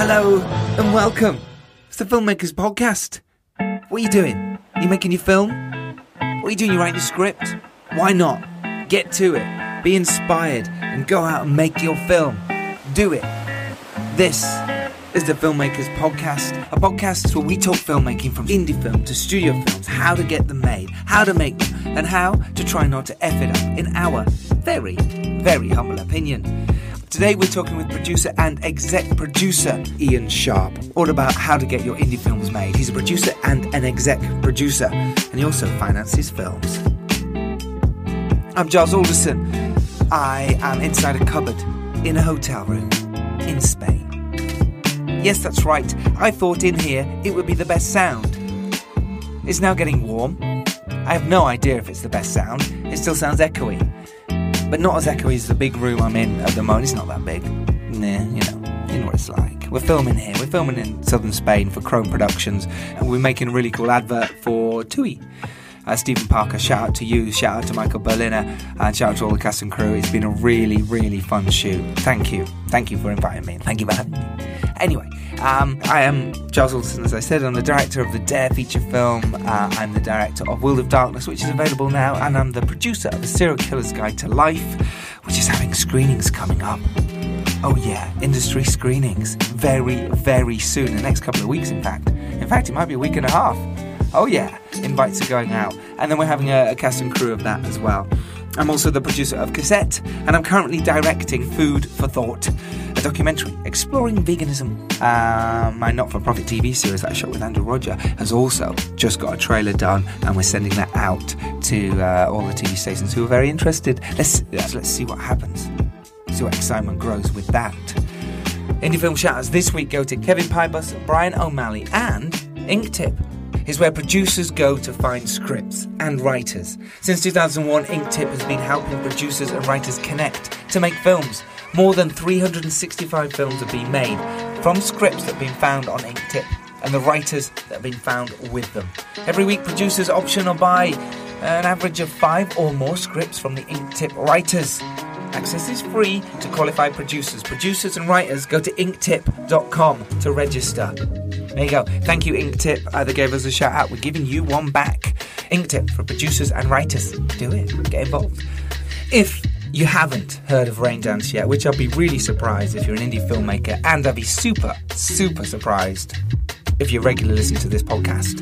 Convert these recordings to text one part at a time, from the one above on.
Hello and welcome. It's the Filmmakers Podcast. What are you doing? You making your film? What are you doing? You writing your script? Why not? Get to it. Be inspired and go out and make your film. Do it. This is the Filmmakers Podcast, a podcast where we talk filmmaking from indie film to studio films, how to get them made, how to make them, and how to try not to F it up, in our very, very humble opinion. Today we're talking with producer and exec producer Ian Sharp, all about how to get your indie films made. He's a producer and an exec producer, and he also finances films. I'm Giles Alderson. I am inside a cupboard in a hotel room in Spain. Yes, that's right. I thought in here it would be the best sound. It's now getting warm. I have no idea if it's the best sound. It still sounds echoey. But not as echoey as the big room I'm in at the moment. It's not that big. Nah, you know, you know what it's like. We're filming here. We're filming in southern Spain for Chrome Productions, and we're making a really cool advert for TUI. Uh, Stephen Parker, shout out to you, shout out to Michael Berliner, and shout out to all the cast and crew. It's been a really, really fun shoot. Thank you. Thank you for inviting me. Thank you for having me. Anyway, um, I am Giles Alderson, as I said. I'm the director of the Dare feature film. Uh, I'm the director of World of Darkness, which is available now, and I'm the producer of The Serial Killer's Guide to Life, which is having screenings coming up. Oh, yeah, industry screenings. Very, very soon. The next couple of weeks, in fact. In fact, it might be a week and a half. Oh, yeah, invites are going out. And then we're having a, a cast and crew of that as well. I'm also the producer of Cassette, and I'm currently directing Food for Thought, a documentary exploring veganism. Uh, my not for profit TV series that I shot with Andrew Rodger has also just got a trailer done, and we're sending that out to uh, all the TV stations who are very interested. Let's, let's see what happens, see what excitement grows with that. Indie Film Shoutouts this week go to Kevin Pybus, Brian O'Malley, and Inktip is where producers go to find scripts and writers. Since 2001, Inktip has been helping producers and writers connect to make films. More than 365 films have been made from scripts that have been found on Inktip and the writers that have been found with them. Every week, producers option or buy an average of five or more scripts from the Inktip writers. Access is free to qualified producers. Producers and writers go to inktip.com to register. There you go. Thank you, Inktip. Uh, they gave us a shout out. We're giving you one back. Inktip for producers and writers. Do it. Get involved. If you haven't heard of Raindance yet, which I'll be really surprised if you're an indie filmmaker, and I'll be super, super surprised if you regularly listen to this podcast.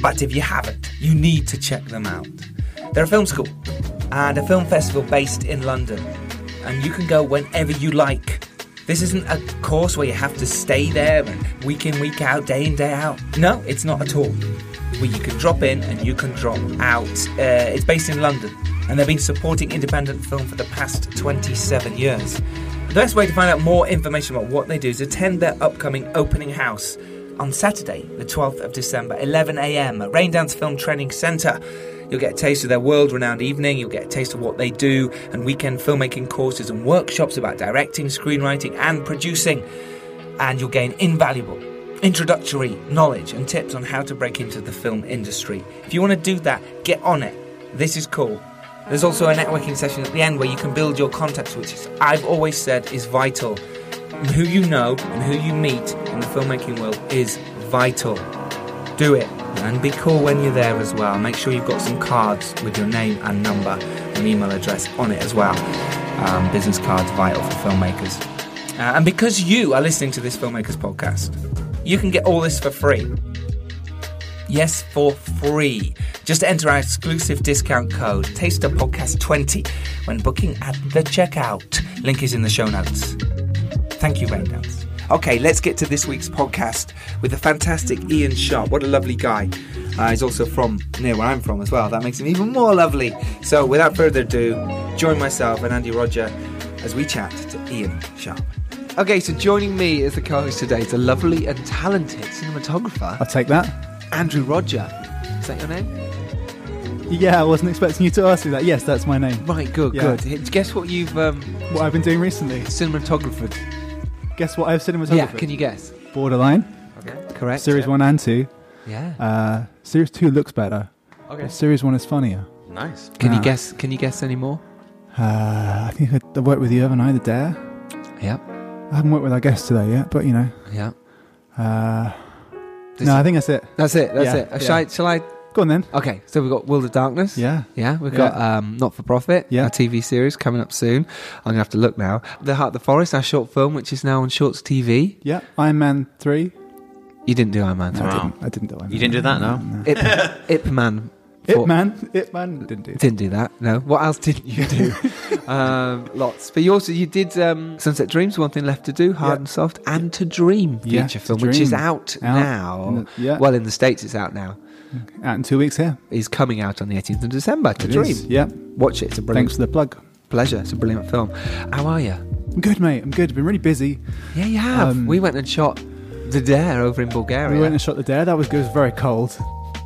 But if you haven't, you need to check them out. They're a film school and a film festival based in London, and you can go whenever you like. This isn't a course where you have to stay there week in, week out, day in, day out. No, it's not at all. Where you can drop in and you can drop out. Uh, it's based in London, and they've been supporting independent film for the past 27 years. The best way to find out more information about what they do is attend their upcoming opening house on Saturday, the 12th of December, 11am at Raindance Film Training Centre. You'll get a taste of their world renowned evening, you'll get a taste of what they do, and weekend filmmaking courses and workshops about directing, screenwriting, and producing. And you'll gain invaluable introductory knowledge and tips on how to break into the film industry. If you want to do that, get on it. This is cool. There's also a networking session at the end where you can build your contacts, which is, I've always said is vital. Who you know and who you meet in the filmmaking world is vital. Do it and be cool when you're there as well. Make sure you've got some cards with your name and number and email address on it as well. Um, business cards vital for filmmakers. Uh, and because you are listening to this Filmmakers podcast, you can get all this for free. Yes, for free. Just enter our exclusive discount code TasterPodcast20 when booking at the checkout. Link is in the show notes. Thank you, Raindance. Okay, let's get to this week's podcast with the fantastic Ian Sharp. What a lovely guy. Uh, he's also from near where I'm from as well. That makes him even more lovely. So, without further ado, join myself and Andy Rodger as we chat to Ian Sharp. Okay, so joining me as the co-host today is a lovely and talented cinematographer, I'll take that. Andrew Rodger. Is that your name? Yeah, I wasn't expecting you to ask me that. Yes, that's my name. Right, good, Yeah. good. Guess what you've um, What I've been doing recently. cinematographed? Guess what I've cinematographed? Yeah, can you guess? Borderline, Okay, correct. Series 1 and 2. Yeah. Uh, series 2 looks better. Okay. but Series 1 is funnier. Nice. Can you Ah. guess? Can you guess any more? Uh, I think I, I worked with you, haven't I? The Dare. Yep. I haven't worked with our guest today yet, but you know. Yeah. Uh, This no, I think that's it. That's it. That's Yeah, it. Uh, Shall, I, shall I? Go on then. Okay. So we've got World of Darkness. Yeah. Yeah, we've Yeah. got um, Not for Profit, Yeah. our TV series coming up soon. I'm gonna have to look now. The Heart of the Forest, our short film, which is now on Shorts TV. Yeah. Iron Man 3. You didn't do Iron Man, No, three. I didn't. I didn't do Iron You didn't do that, no? Ip, Ip Man. Ip Man. Ip Man didn't do. Didn't do that. No. What else didn't you do? um, lots. But you also you did um, Sunset Dreams. One thing left to do. Hard Yeah. and soft, and to dream feature To film, which is out, Out now. the- yeah. Well, in the states, it's out now. Out in two weeks here. Is coming out on the 18th of December. To It dream. is. Yeah. Watch it. It's a brilliant Thanks for the plug. pleasure. It's a brilliant film. How are you? I'm good, mate. I'm good. I've been really busy. Yeah, you have. Um, we went and shot the dare over in Bulgaria. We went and shot the dare. That was good. It was very cold.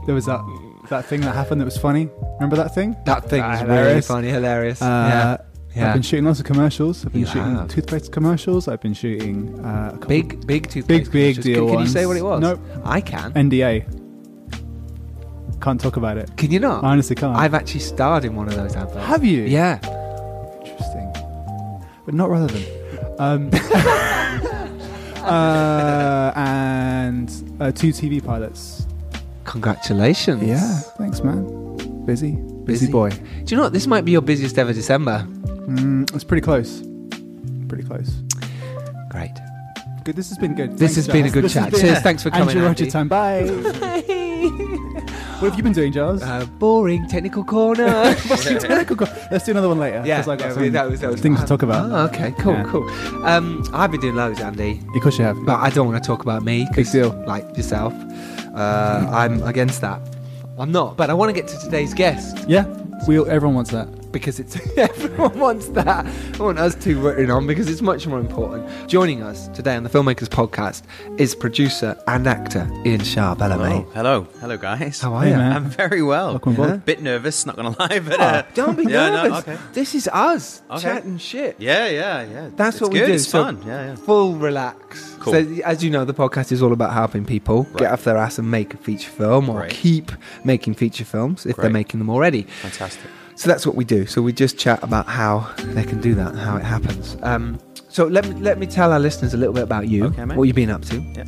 There was that that thing that happened that was funny. Remember that thing? that thing Ah, was really hilarious. funny, hilarious. Uh, yeah, yeah. I've been shooting lots of commercials. I've been You shooting have. toothpaste commercials. I've been shooting uh, a big, big toothpaste. Big, big deal Can, can you say what it was? Nope. I can. NDA. Can't talk about it. Can you not? I honestly can't. I've actually starred in one of those adverts. Have you? Yeah. Interesting, but not relevant. Um, uh, and uh, two TV pilots. Congratulations. Yeah, thanks, man. Busy, busy, Busy. boy. Do you know what? This might be your busiest ever December. Mm, it's pretty close. Pretty close. Great. Good. This has been good. This Thanks, has been a good This chat. been- Cheers. Thanks for coming. Andrew Rodger Andy. time. Bye. what have you been doing, Giles? Uh, boring technical corner. Technical co- Let's do another one later. yeah, 'cause I got yeah, some that was, that was things to talk about. Oh, okay, cool, Yeah. cool. Um, I've been doing loads, Andy, Of course you have. but I don't want to talk about me. 'cause, Big deal. Like yourself, uh, I'm against that. I'm not, but I want to get to today's guest yeah, we everyone wants that. Because it's everyone wants that. I want us two written on because it's much more important. Joining us today on the Filmmakers Podcast is producer and actor Ian Sharp. Hello, Hello, mate. hello, hello, guys. How are Hey, you? man. I'm very well. Welcome aboard. Yeah. Bit nervous, not gonna lie, but Oh, uh, don't be yeah, no, nervous. okay. This is us Okay. chatting shit. yeah, yeah, yeah. That's It's what we good, do. It's so fun. Yeah, yeah. Full relax. Cool. So, as you know, the podcast is all about helping people get off their ass and make a feature film or Great. keep making feature films if they're making them already. Fantastic. So that's what we do. So we just chat about how they can do that, and how it happens. Um, so let me let me tell our listeners a little bit about you, Okay, what you've been up to. Yeah.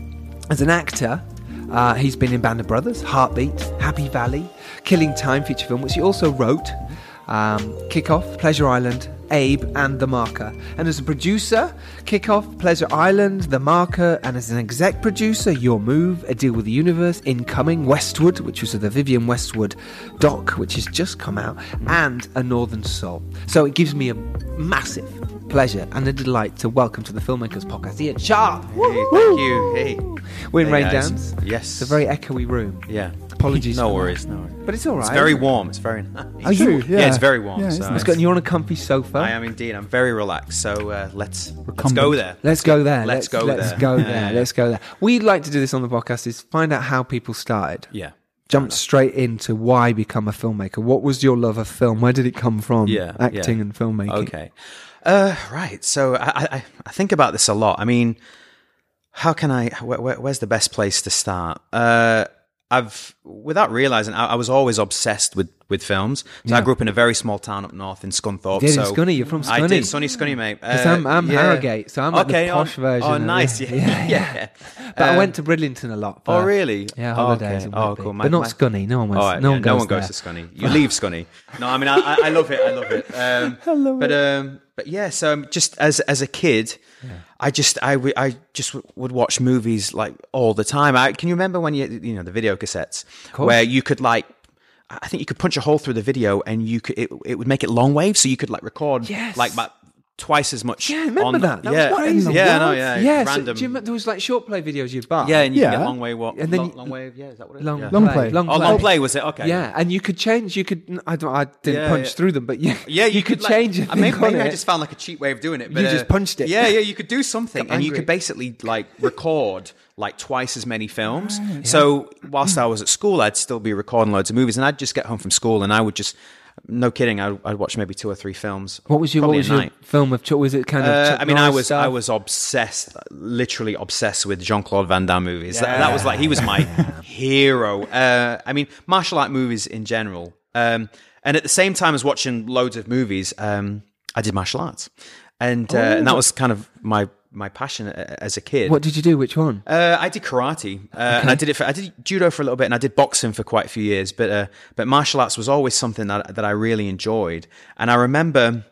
As an actor, uh, he's been in Band of Brothers, Heartbeat, Happy Valley, Killing Time feature film, which he also wrote, um, Kickoff, Pleasure Island, Abe, and The Marker. And as a producer, Kickoff, Pleasure Island, The Marker, and as an exec producer, Your Move, A Deal with the Universe, Incoming, Westwood, which was the Vivienne Westwood doc, which has just come out, and A Northern Soul. So it gives me a massive pleasure and a delight to welcome to the Filmmakers Podcast Ian Sharp. Hey, thank you. Hey, We're in Hey, Rain guys. Dance. Yes. It's a very echoey room. yeah. Apologies. No worries, no worries. But it's all right. It's very warm. It's very nice. Are you? True, Yeah, it's very warm. Yeah, so isn't It's it? got you're on a comfy sofa. I am indeed. I'm very relaxed. So uh, let's let's go there. Let's go there. Let's go there. let's there. go there. yeah. Let's go there. We'd like to do this on the podcast is find out how people started. Yeah. Jump straight into why become a filmmaker. What was your love of film? Where did it come from? Yeah, acting yeah. and filmmaking. Okay. Uh, right. So I, I, I think about this a lot. I mean, how can I? Where, where, where's the best place to start? Uh, I've, without realizing, I, I was always obsessed with with films. So I grew up in a very small town up north in Scunthorpe. You did so Scunny, you're from Scunny. I did Sunny Scunny, mate. Because I'm, I'm Harrogate, so I'm like okay, the posh oh, version. Oh, nice. it. Yeah, yeah. But I Um, went to Bridlington a lot. Oh, really? Yeah, Oh, holidays. okay. Oh, cool. My- but not my- Scunny. No one went. Oh, yeah, no one no goes one goes to Scunny. You leave Scunny. No, I mean I, I, I love it. I love it. Um, but um, but yeah. So um, just as as a kid, I just I, w- I just w- would watch movies like all the time. I can you remember when you you know the video cassettes where you could like. I think you could punch a hole through the video, and you could it, it would make it long wave, so you could like record Yes. like about twice as much. Yeah, I remember on- that. That yeah, was crazy. Yeah, I know, What? yeah, Yeah, so do you remember, there was like short play videos you'd buy. yeah, and you Yeah. can get long wave. What? And then long, you- long wave. Yeah, is that what it is? long, yeah. Long play, play. long Oh, play. long play was it? Okay. Yeah, and you could change. You could. I don't. I didn't Yeah, punch yeah. through them, but yeah, Yeah, you, could, like- change it. I mean, maybe I just found like a cheap way of doing it. But, You uh, just punched it. Yeah, yeah, you could do something, Got and you could basically like record like twice as many films. So whilst I was at school, I'd still be recording loads of movies, and I'd just get home from school, and I would just, no kidding, I'd, I'd watch maybe two or three films. What was your What was your night. film of? Was it kind of? Uh, I mean, I was stuff? I was obsessed, literally obsessed with Jean Claude Van Damme movies. That, that was like he was my hero. Uh, I mean, martial art movies in general. Um, and at the same time as watching loads of movies, um, I did martial arts, and uh, and that was kind of my my passion as a kid. What did you do? Which one? Uh, I did karate, uh, and I did it. For, I did judo for a little bit, and I did boxing for quite a few years. But uh, but martial arts was always something that that I really enjoyed. And I remember,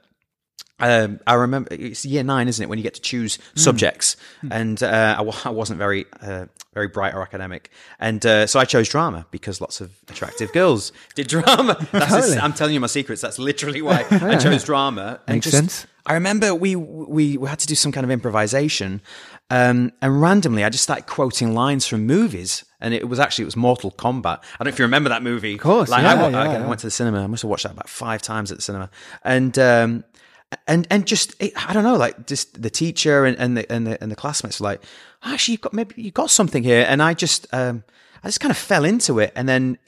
um, I remember it's year nine, isn't it, when you get to choose subjects? And uh, I, wasn't very uh, very bright or academic, and uh, so I chose drama because lots of attractive girls did drama. That's Totally. just- I'm telling you my secrets. That's literally why I chose drama. And Makes just- sense. I remember we, we we had to do some kind of improvisation, um, and randomly I just started quoting lines from movies, and it was actually it was Mortal Kombat. I don't know if you remember that movie. Of course, like, yeah, I, yeah, I, yeah. went to the cinema. I must have watched that about five times at the cinema, and um, and and just it, I don't know, like just the teacher and, and the and the and the classmates were like, actually, you got maybe you got something here, and I just um, I just kind of fell into it, and then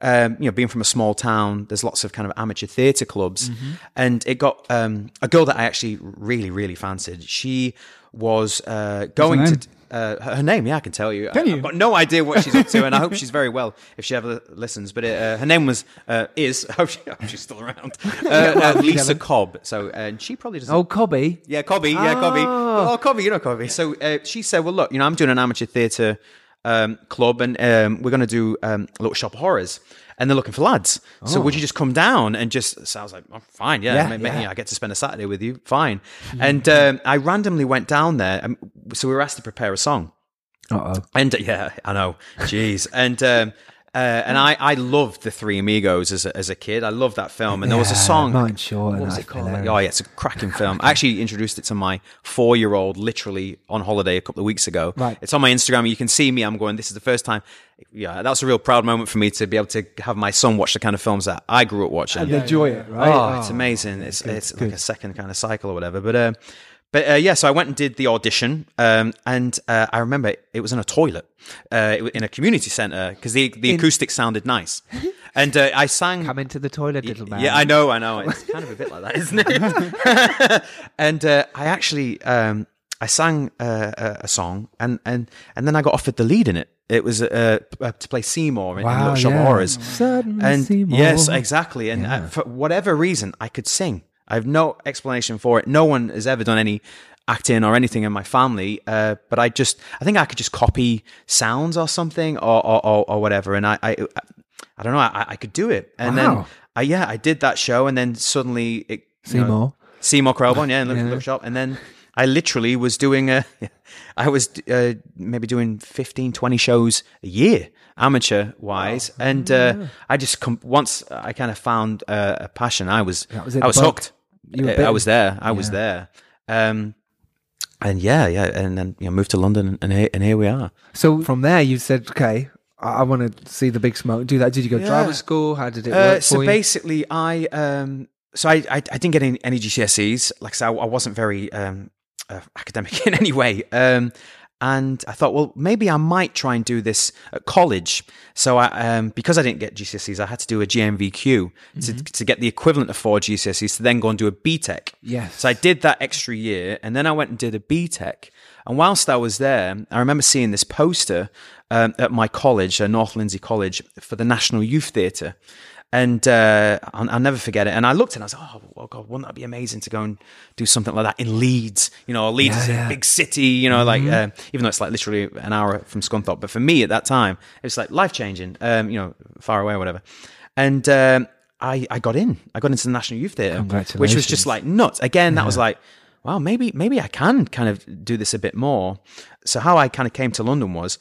um, you know, being from a small town, there's lots of kind of amateur theatre clubs, Mm-hmm. and it got um, a girl that I actually really, really fancied. She was uh, going to. Uh, her her name, yeah, I can tell you. Can I, you? I've got no idea what she's up to, and I hope she's very well if she ever listens. But it, uh, her name was uh, is I hope, she, I hope she's still around. Uh, uh, Lisa Cobb. So, uh, and she probably doesn't. Oh, Cobby. Yeah, Cobby. Yeah, Cobby. Oh. Oh, Cobby. You know Cobby. So uh, she said, "Well, look, you know, I'm doing an amateur theatre um, club, and um, we're going to do um, a little shop of horrors." And they're looking for lads. So would you just come down and just? So I was like, oh, fine, yeah, Yeah, ma- ma- yeah. yeah, I get to spend a Saturday with you, fine. And um, I randomly went down there. Um, so we were asked to prepare a song. Uh oh. And yeah, I know. Jeez. and um, uh, and I, I loved the Three Amigos as a, as a kid. I loved that film. And there was a song. Martin Short What was it called? hilarious. Oh yeah, it's a cracking film. I actually introduced it to my four year old literally on holiday a couple of weeks ago. Right. It's on my Instagram. You can see me. I'm going. This is the first time. Yeah, that was a real proud moment for me to be able to have my son watch the kind of films that I grew up watching. And enjoy it, right? Oh, it's amazing. It's it's like a second kind of cycle or whatever. But uh, but uh, yeah, so I went and did the audition, um, and uh, I remember it was in a toilet, uh, it was in a community center because the the acoustics sounded nice, and uh, I sang. Come into the toilet, little man. Yeah, I know, I know. It's kind of a bit like that, isn't it? and uh, I actually um, I sang uh, a, song, and, and and then I got offered the lead in it. It was uh, uh, to play Seymour in, in Wow, Little Shop of yeah. Horrors. Suddenly and Seymour. yes, exactly. And uh, for whatever reason, I could sing. I have no explanation for it. No one has ever done any acting or anything in my family. Uh, but I just, I think I could just copy sounds or something or or, or, or whatever. And I, I, I don't know. I, I could do it. And then, I, yeah, I did that show, and then suddenly it you know, Seymour. Seymour Crowbone, yeah, in Little, Yeah. Shop. And then I literally was doing a, I was uh, maybe doing 15, 20 shows a year, amateur wise. And uh, I just, com- once I kind of found uh, a passion, I was, was I was hooked. You were I- I was there. I was there. Um, and yeah, yeah. And then, you know, moved to London and here, and here we are. So from there, you said, okay, I, I want to see the big smoke. Do that. Did you go Yeah. drama school? How did it Uh, work so for you? basically, I um, so I, I I didn't get any, any GCSEs. Like I said, I, I wasn't very um, uh, academic in any way. Um, and I thought, well, maybe I might try and do this at college. So I, um, because I didn't get GCSEs, I had to do a GNVQ to, to get the equivalent of four GCSEs to then go and do a BTEC. Yes. So I did that extra year, and then I went and did a BTEC. And whilst I was there, I remember seeing this poster um, at my college, uh, North Lindsey College, for the National Youth Theatre. And uh, I'll, I'll never forget it. And I looked and I was like, oh, well, God, wouldn't that be amazing to go and do something like that in Leeds? You know, Leeds Yeah, is a big city, you know, like, uh, even though it's like literally an hour from Scunthorpe. But for me at that time, it was like life changing, um, you know, far away or whatever. And um, I, I got in. I got into the National Youth Theatre, which was just like nuts. Again, that was like, wow, maybe maybe I can kind of do this a bit more. So how I kind of came to London was,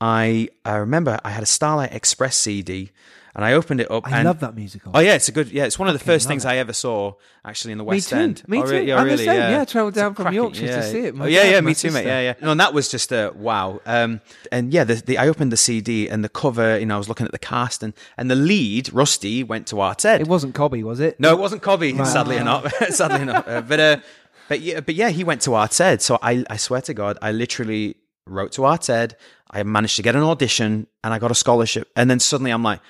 I I remember I had a Starlight Express CD, and I opened it up. I and, love that musical. Oh yeah, it's a good. Yeah, it's one of the first things I ever saw actually in the Me West too. End. Me Oh, too. re- yeah, I'm the really. same. Yeah, Yeah, I travelled down from cracking- Yorkshire to see it. My Oh, yeah, yeah, me too, mate. Yeah, yeah. No, and that was just a wow. Um, and yeah, the, the I opened the CD and the cover. You know, I was looking at the cast and and the lead Rusty went to Arts Ed. It wasn't Cobby, was it? No, it wasn't Cobby. Sadly enough. sadly enough. Uh, but uh, but yeah, but yeah, he went to Arts Ed. So I, I swear to God, I literally wrote to Arts Ed. I managed to get an audition, and I got a scholarship. And then suddenly, I'm like,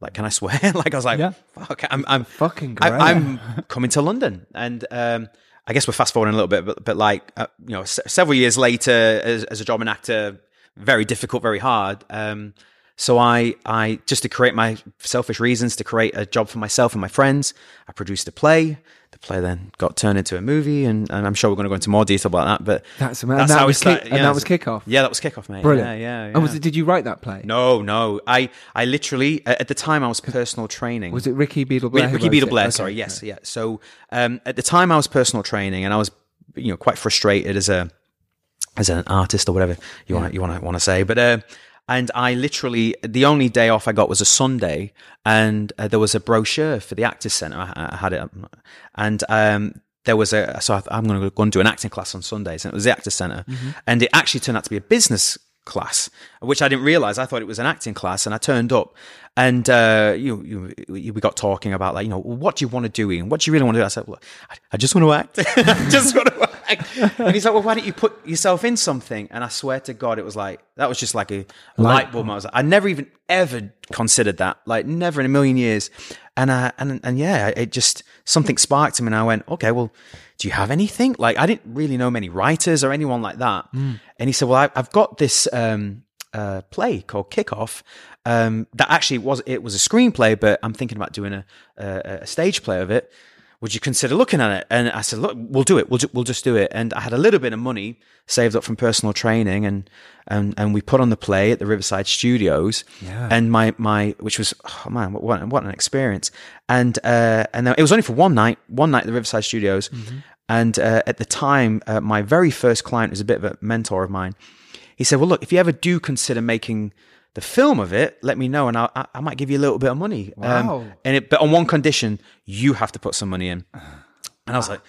like, can I swear? like, I was like, Yeah. fuck, I'm, I'm Fucking great. I'm coming to London, and um, I guess we're fast forwarding a little bit, but, but like, uh, you know, se- several years later, as, as a job and actor, very difficult, very hard. Um, So I, I just to create my selfish reasons to create a job for myself and my friends, I produced a play. The play then got turned into a movie, and, and I'm sure we're going to go into more detail about that. But That's amazing. And that it was kick- started. and that was Kickoff? Yeah, that was kickoff, mate. Brilliant. Yeah, yeah. yeah. And was it, did you write that play? No, no. I, I literally at the time I was personal training. Was it Rikki Beadle Blair? Rikki Beadle? Blair, Okay, sorry, yes, yeah. So um, at the time I was personal training, and I was, you know, quite frustrated as a as an artist or whatever you want you want to want to say, but. Uh, and I literally, the only day off I got was a Sunday, and uh, there was a brochure for the Actors Centre. I, I had it, and um, there was a. So I, I'm going to go and do an acting class on Sundays, and it was the Actors Centre, and it actually turned out to be a business class, which I didn't realize. I thought it was an acting class, and I turned up, and uh, you, you, we got talking about like, you know, what do you want to do, Ian? What do you really want to do? I said, well, I, I just want to act. I just want to act. And he's like, well, why don't you put yourself in something? And I swear to God, it was like that was just like a light bulb. I was like, I never even ever considered that, like never in a million years. And uh, and and yeah, it just something sparked him, and I went, okay, well, do you have anything? Like I didn't really know many writers or anyone like that. And he said, well, I, I've got this um, uh, play called Kickoff. Um, that actually was it was a screenplay, but I'm thinking about doing a, a, a stage play of it. Would you consider looking at it? And I said, look, we'll do it. We'll, ju- we'll just do it. And I had a little bit of money saved up from personal training and, and, and we put on the play at the Riverside Studios. Yeah. And my, my, which was, oh man, what, what an experience. And, uh, and then it was only for one night, one night at the Riverside Studios. And, uh, at the time, uh, my very first client was a bit of a mentor of mine. He said, well, look, if you ever do consider making the film of it, let me know, and I, I, I might give you a little bit of money. Um, Wow. and it, but on one condition, you have to put some money in. And I was like,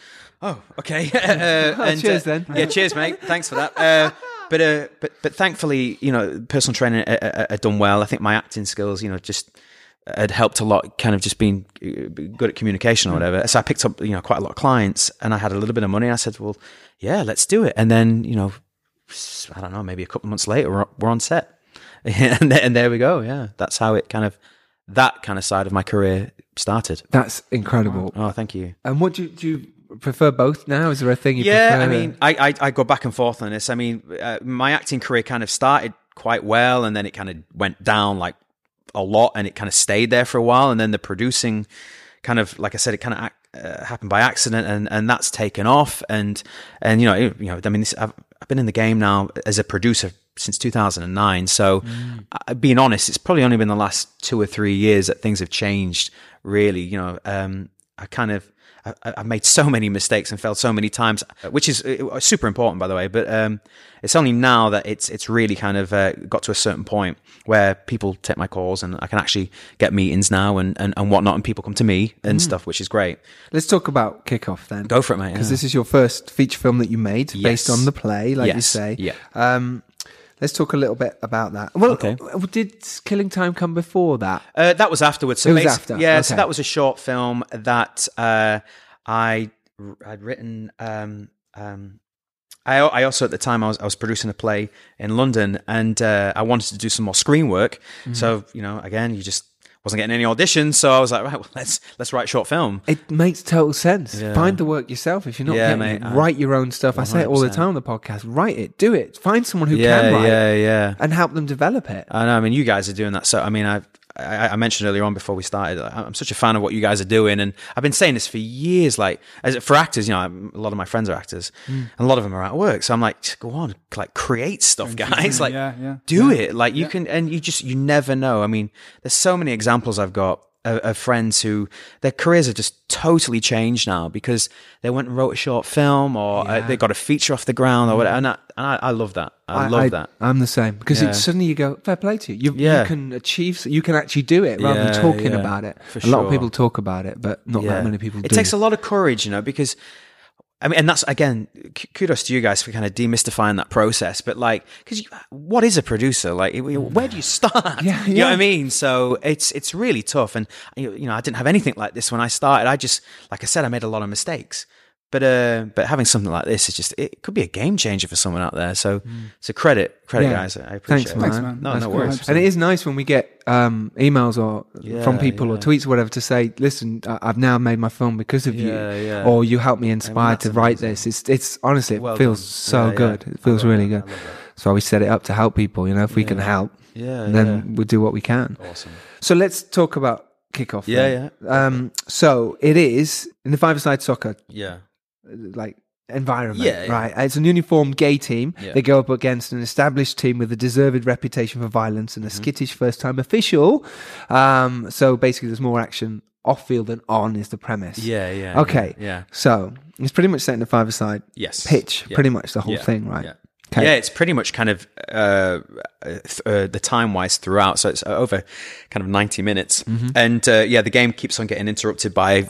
oh, okay. uh, and, cheers uh, then. Yeah, cheers, mate. Thanks for that. Uh, but uh, but but thankfully, you know, personal training uh, uh, uh, done well. I think my acting skills, you know, just had helped a lot. Kind of just being good at communication or whatever. So I picked up, you know, quite a lot of clients, and I had a little bit of money. I said, well, yeah, let's do it. And then, you know, I don't know, maybe a couple of months later, we're, we're on set, and, there, and there we go. Yeah, that's how it kind of that kind of side of my career started. That's incredible. Oh, thank you. And what do you, do you prefer both now? Is there a thing you yeah, prefer? I mean, I, I I go back and forth on this. I mean, uh, my acting career kind of started quite well, and then it kind of went down like a lot, and it kind of stayed there for a while, and then the producing kind of, like I said, it kind of uh, happened by accident, and and that's taken off, and and you know, it- you know, I mean, this, I've I've been in the game now as a producer since 2009. So, uh, being honest, it's probably only been the last two or three years that things have changed. Really, you know, um, I kind of I, I've made so many mistakes and failed so many times, which is uh, super important, by the way. But um, it's only now that it's it's really kind of uh, got to a certain point where people take my calls and I can actually get meetings now and, and, and whatnot, and people come to me and stuff, which is great. Let's talk about Kickoff then. Go for it, mate. Because yeah. this is your first feature film that you made based on the play, like you say. Yeah. Um, let's talk a little bit about that. Well, Okay. did Killing Time come before that? Uh, that was afterwards. So It was after, Yeah, so that was a short film that uh, I had written. Um, um, I, I also at the time I was I was producing a play in London, and uh, I wanted to do some more screen work. Mm-hmm. So you know, again, you just wasn't getting any auditions. So I was like, right, well, let's let's write short film. It makes total sense. Yeah. Find the work yourself. If you're not Yeah, getting mate, it, write your own stuff. I say it all the time on the podcast. Write it. Do it. Find someone who yeah, can write Yeah, yeah, yeah. and help them develop it. I know. I mean, you guys are doing that. So, I mean, I've, I, I mentioned earlier on before we started, I'm such a fan of what you guys are doing, and I've been saying this for years. Like, as for actors, you know, I'm- a lot of my friends are actors, mm. and a lot of them are at work. So I'm like, go on, like, create stuff, guys. Like, yeah, yeah, do it. Like, you can, and you just, you never know. I mean, there's so many examples I've got. Of, of friends who their careers have just totally changed now because they went and wrote a short film or uh, they got a feature off the ground or whatever. And, I, and I, I love that. I, love that. I'm the same because Yeah. suddenly you go fair play to you. You, Yeah. you can achieve. You can actually do it rather Yeah, than talking yeah, about it. for a lot of people talk about it, but not that many people It do. takes a lot of courage, you know, because I mean, and that's again, kudos to you guys for kind of demystifying that process. But like, because what is a producer? Like, where do you start? Yeah, you know what. I mean. So it's it's really tough, and you you know, I didn't have anything like this when I started. I just, like I said, I made a lot of mistakes. But uh, but having something like this is just it could be a game changer for someone out there. So so credit credit Yeah. guys, I appreciate Thanks, it. man. Thanks, man. No, That's no great. worries. And it is nice when we get um, emails or from Yeah, people or tweets or whatever to say, "Listen, I've now made my film because of Yeah, you," yeah. or "You helped me inspire to write amazing. this." It's it's honestly it Well feels done. so Yeah, yeah. good. It feels really that. good. I love that. So we set it up to help people. You know, if we can help, Yeah, then yeah. we'll do what we can. Awesome. So let's talk about kickoff. Yeah, then. Um, so it is in the five-a-side soccer Yeah. Like environment, Yeah, yeah. right? It's an uniformed gay team. Yeah. They go up against an established team with a deserved reputation for violence and a Mm-hmm. skittish first-time official. Um, so basically, there's more action off field than on. Is the premise? Yeah, yeah. Okay. Yeah. yeah. So it's pretty much set in a five-a-side Yes. pitch, Yeah. pretty much the whole Yeah. thing, right? Yeah. Okay. Yeah, it's pretty much kind of uh, uh, th- uh, the time wise throughout. So it's over kind of 90 minutes. Mm-hmm. And uh, yeah, the game keeps on getting interrupted by,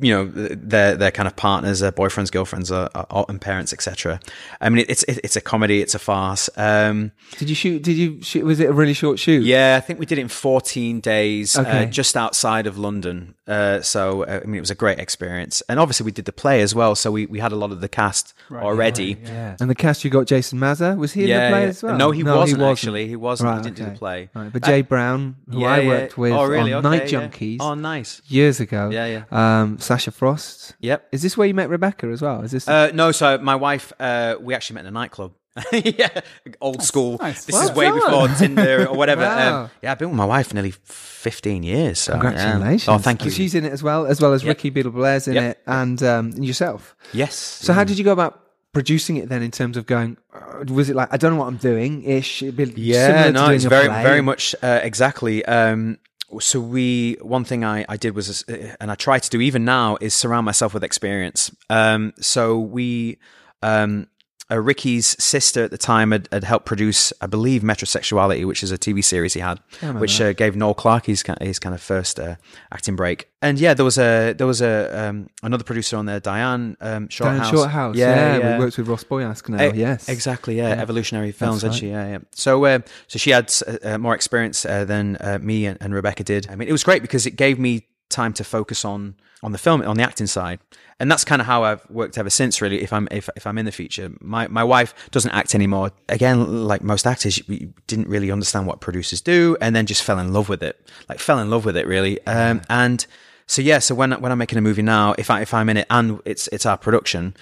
you know, their, their kind of partners, their boyfriends, girlfriends, uh, uh, and parents, etc. I mean, it's, it's a comedy, it's a farce. Um, Did you shoot? Did you shoot? Was it a really short shoot? yeah, I think we did it in 14 days, Okay. uh, just outside of London. Uh, so, uh, I mean, it was a great experience. And obviously, we did the play as well. So, we, we had a lot of the cast already. Yeah. And the cast you got Jason Maza. Was he in the play yeah. as well? No, he wasn't actually. He wasn't. He didn't do the play. Right. But Jay Brown, who Yeah, I yeah. worked with oh, really? on Okay, Night yeah. Junkies Oh, nice. years ago. Yeah, yeah. Um, Sasha Frost. Yep. Is this where you met Rebecca as well? Is this? Uh, no, so my wife, uh, we actually met in a nightclub. yeah, old school. nice. This Well is way done. before Tinder or whatever. Wow. Um, yeah, I've been with my wife for nearly 15 years. So, yeah. Congratulations! Oh, thank you. she's in it as well, as well as Yep. Rikki Beadle Blair's in Yep. it, and um, yourself. yes. So how did you go about producing it then? In terms of going, uh, was it like I don't know what I'm doing ish? Yeah, no, it's very, play? very much uh, exactly. Um, so we, one thing I, I did was, uh, and I try to do even now, is surround myself with experience. Um, so we, um, uh, Rikki's sister at the time had, had helped produce, I believe, Metrosexuality, which is a TV series he had, which uh, gave Noel Clarke his kind his kind of first uh, acting break. And yeah, there was a there was a um, another producer on there, Diane um, Shorthouse. Diane Shorthouse. Yeah, we worked with Ross Boyask now. Yes, exactly. Yeah, evolutionary films, had she? Yeah, yeah. So, uh, so she had uh, more experience uh, than uh, me and, and Rebecca did. I mean, it was great because it gave me time to focus on on the film, on the acting side, and that's kind of how I've worked ever since. Really, if I'm if if I'm in the future my my wife doesn't act anymore. Again, like most actors, we didn't really understand what producers do, and then just fell in love with it. Like fell in love with it, really. Um, and so yeah, so when when I'm making a movie now, if I if I'm in it and it's it's our production,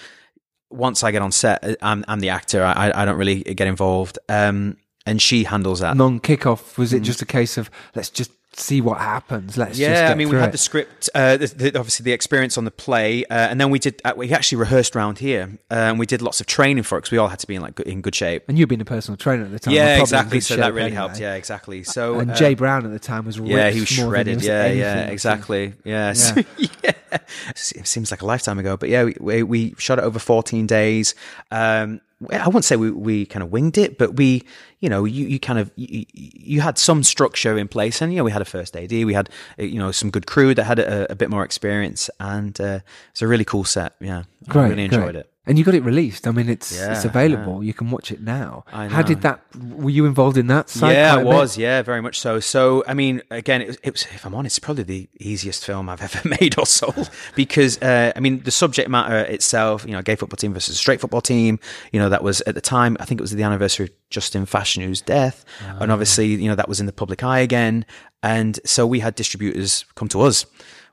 once I get on set, uh, I'm, I'm the actor. I, I don't really get involved. Um, and she handles that. non kickoff. Was it just a case of let's just see what happens? Let's just yeah, I mean, we had it. the script, uh, the, the, obviously the experience on the play, uh, and then we did. Uh, we actually rehearsed round here, uh, and we did lots of training for it because we all had to be in like good, in good shape. And you've been a personal trainer at the time. yeah, exactly. So that really anyway. helped. Yeah, exactly. So And uh, Jay Brown at the time was Yeah, he was ripped more than shredded. was Yeah, yeah, exactly. Yeah, So- yeah. It seems like a lifetime ago, but yeah, we, we, we shot it over 14 days. Um, I wouldn't say we, we kind of winged it, but we, you know, you, you kind of, you, you had some structure in place and, you know, we had a first AD, we had, uh, you know, some good crew that had a, a bit more experience and, uh, it's a really cool set. Yeah. Great, I really enjoyed great. it. And you got it released. I mean, it's it's Yeah, available. You can watch it now. I How did that? Were you involved in that? Side yeah, I a bit? was. Yeah, very much so. So, I mean, again, it was, it was, if I'm honest, probably the easiest film I've ever made or sold because, uh, I mean, the subject matter itself, you know, gay football team versus straight football team, you know, that was at the time, I think it was the anniversary of Justin Fashanu's death. And obviously, you know, that was in the public eye again. And so we had distributors come to us.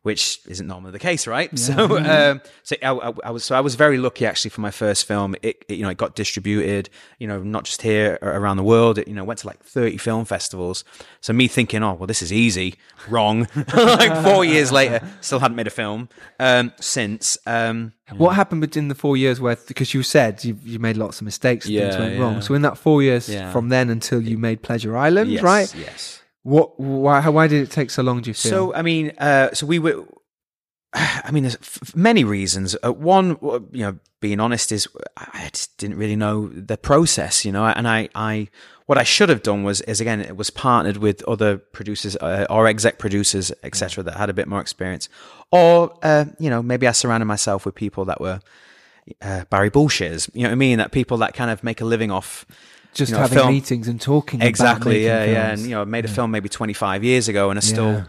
Which isn't normally the case, right? So, um, so I, I, I was so I was very lucky actually for my first film. It, it you know it got distributed, you know, not just here around the world. It you know went to like thirty film festivals. So me thinking, oh well, this is easy. Wrong. like four years later, still hadn't made a film um, since. Um, What happened within the four years where, because you said you, you made lots of mistakes and things went yeah. wrong. So in that four years Yeah. from then until you made Pleasure Island, yes, right? Yes. What, why, why did it take so long, do you feel? So I mean, uh, so we were. I mean, there's f- many reasons. Uh, one, you know, being honest, is I just didn't really know the process, you know, and I, I, what I should have done was, is again, it was partnered with other producers uh, or exec producers, etc., that had a bit more experience, or uh, you know, maybe I surrounded myself with people that were uh, Barry Bullshitters, you know what I mean? That people that kind of make a living off just you know, having film- meetings and talking exactly yeah yeah and you know I made a film maybe 25 years ago and are still Yeah.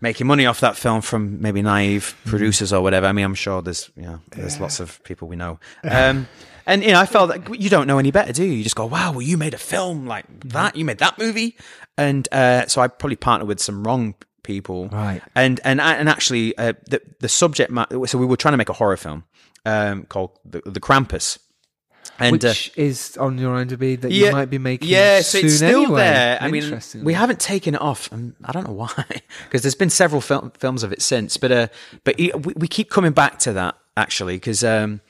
making money off that film from maybe naive Mm. producers or whatever. I mean i'm sure there's you know there's lots of people we know. Um and you know i felt that you don't know any better do you? You just go wow well you made a film like Mm-hmm. that. You made that movie. And uh so i probably partnered with some wrong people. Right. and and and actually uh, the the subject matter so we were trying to make a horror film um called the, the krampus And uh, Which is on your IMDb that yeah, you might be making. Yeah, so it's soon still anyway. there. I mean, we haven't taken it off. And I don't know why, because there's been several fil- films of it since. But uh, but we, we keep coming back to that actually, because um,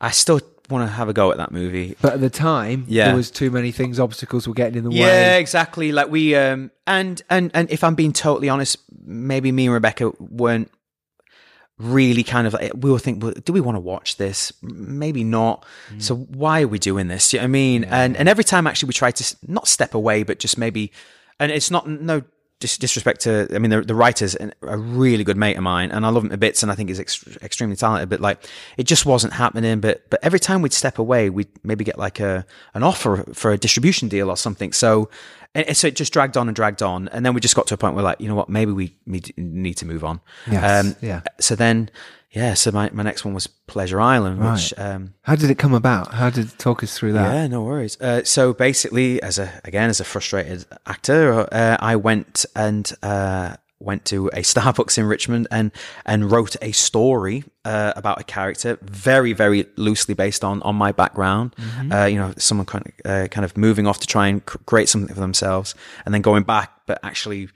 I still want to have a go at that movie. But at the time, Yeah. there was too many things, obstacles were getting in the Yeah, way. Yeah, exactly. Like we um and and and if I'm being totally honest, maybe me and Rebecca weren't really kind of like, we were thinking, well, do we want to watch this? Maybe not. Mm. So why are we doing this? You know what I mean? And and every time actually we try to not step away, but just maybe, and it's not no dis- disrespect to, I mean, the, the writer's an- a really good mate of mine, and I love him to bits, and I think he's ex- extremely talented. But like, it just wasn't happening. But but every time we'd step away, we'd maybe get like a an offer for a distribution deal or something. So. And so it just dragged on and dragged on, and then we just got to a point where, like, you know what, maybe we need need to move on. Um, yeah. So then, yeah. So my, my next one was Pleasure Island, which um, How did it come about? How did talk us through that? yeah, no worries. Uh, so basically, as a again as a frustrated actor, uh, I went and uh, went to a Starbucks in Richmond and and wrote a story uh, about a character, very very loosely based on on my background. Uh, you know, someone kind of, uh, kind of moving off to try and create something for themselves, and then going back, but actually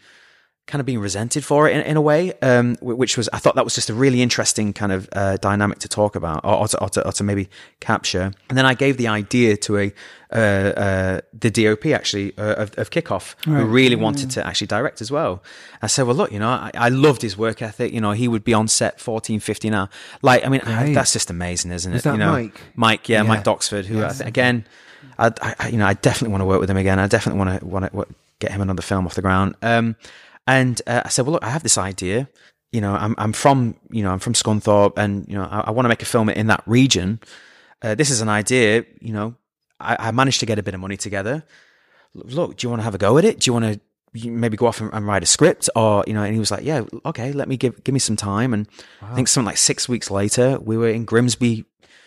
kind of being resented for it in, in a way, um, which was I thought that was just a really interesting kind of uh, dynamic to talk about or, or, to, or, to, or to maybe capture. And then I gave the idea to a uh, uh, the DOP actually uh, of, of Kickoff, who really wanted to actually direct as well. I said, well, look, you know, I, I loved his work ethic. You know, he would be on set 14, 15 hours. Like, I mean, I- that's just amazing, isn't it? Is that you know, Mike? Mike, yeah, Yeah. Mike Doxford, who I th- again, I, I, you know, I definitely want to work with him again. I definitely want to want to get him another film off the ground. Um, and uh, I said, well, look, I have this idea. You know, I'm I'm from you know I'm from Scunthorpe, and you know I, I want to make a film in that region. Uh, this is an idea. You know, I, I managed to get a bit of money together. Look, do you want to have a go at it? Do you want to maybe go off and, and write a script, or you know? And he was like, yeah, okay, let me give give me some time. And I think something like six weeks later, we were in Grimsby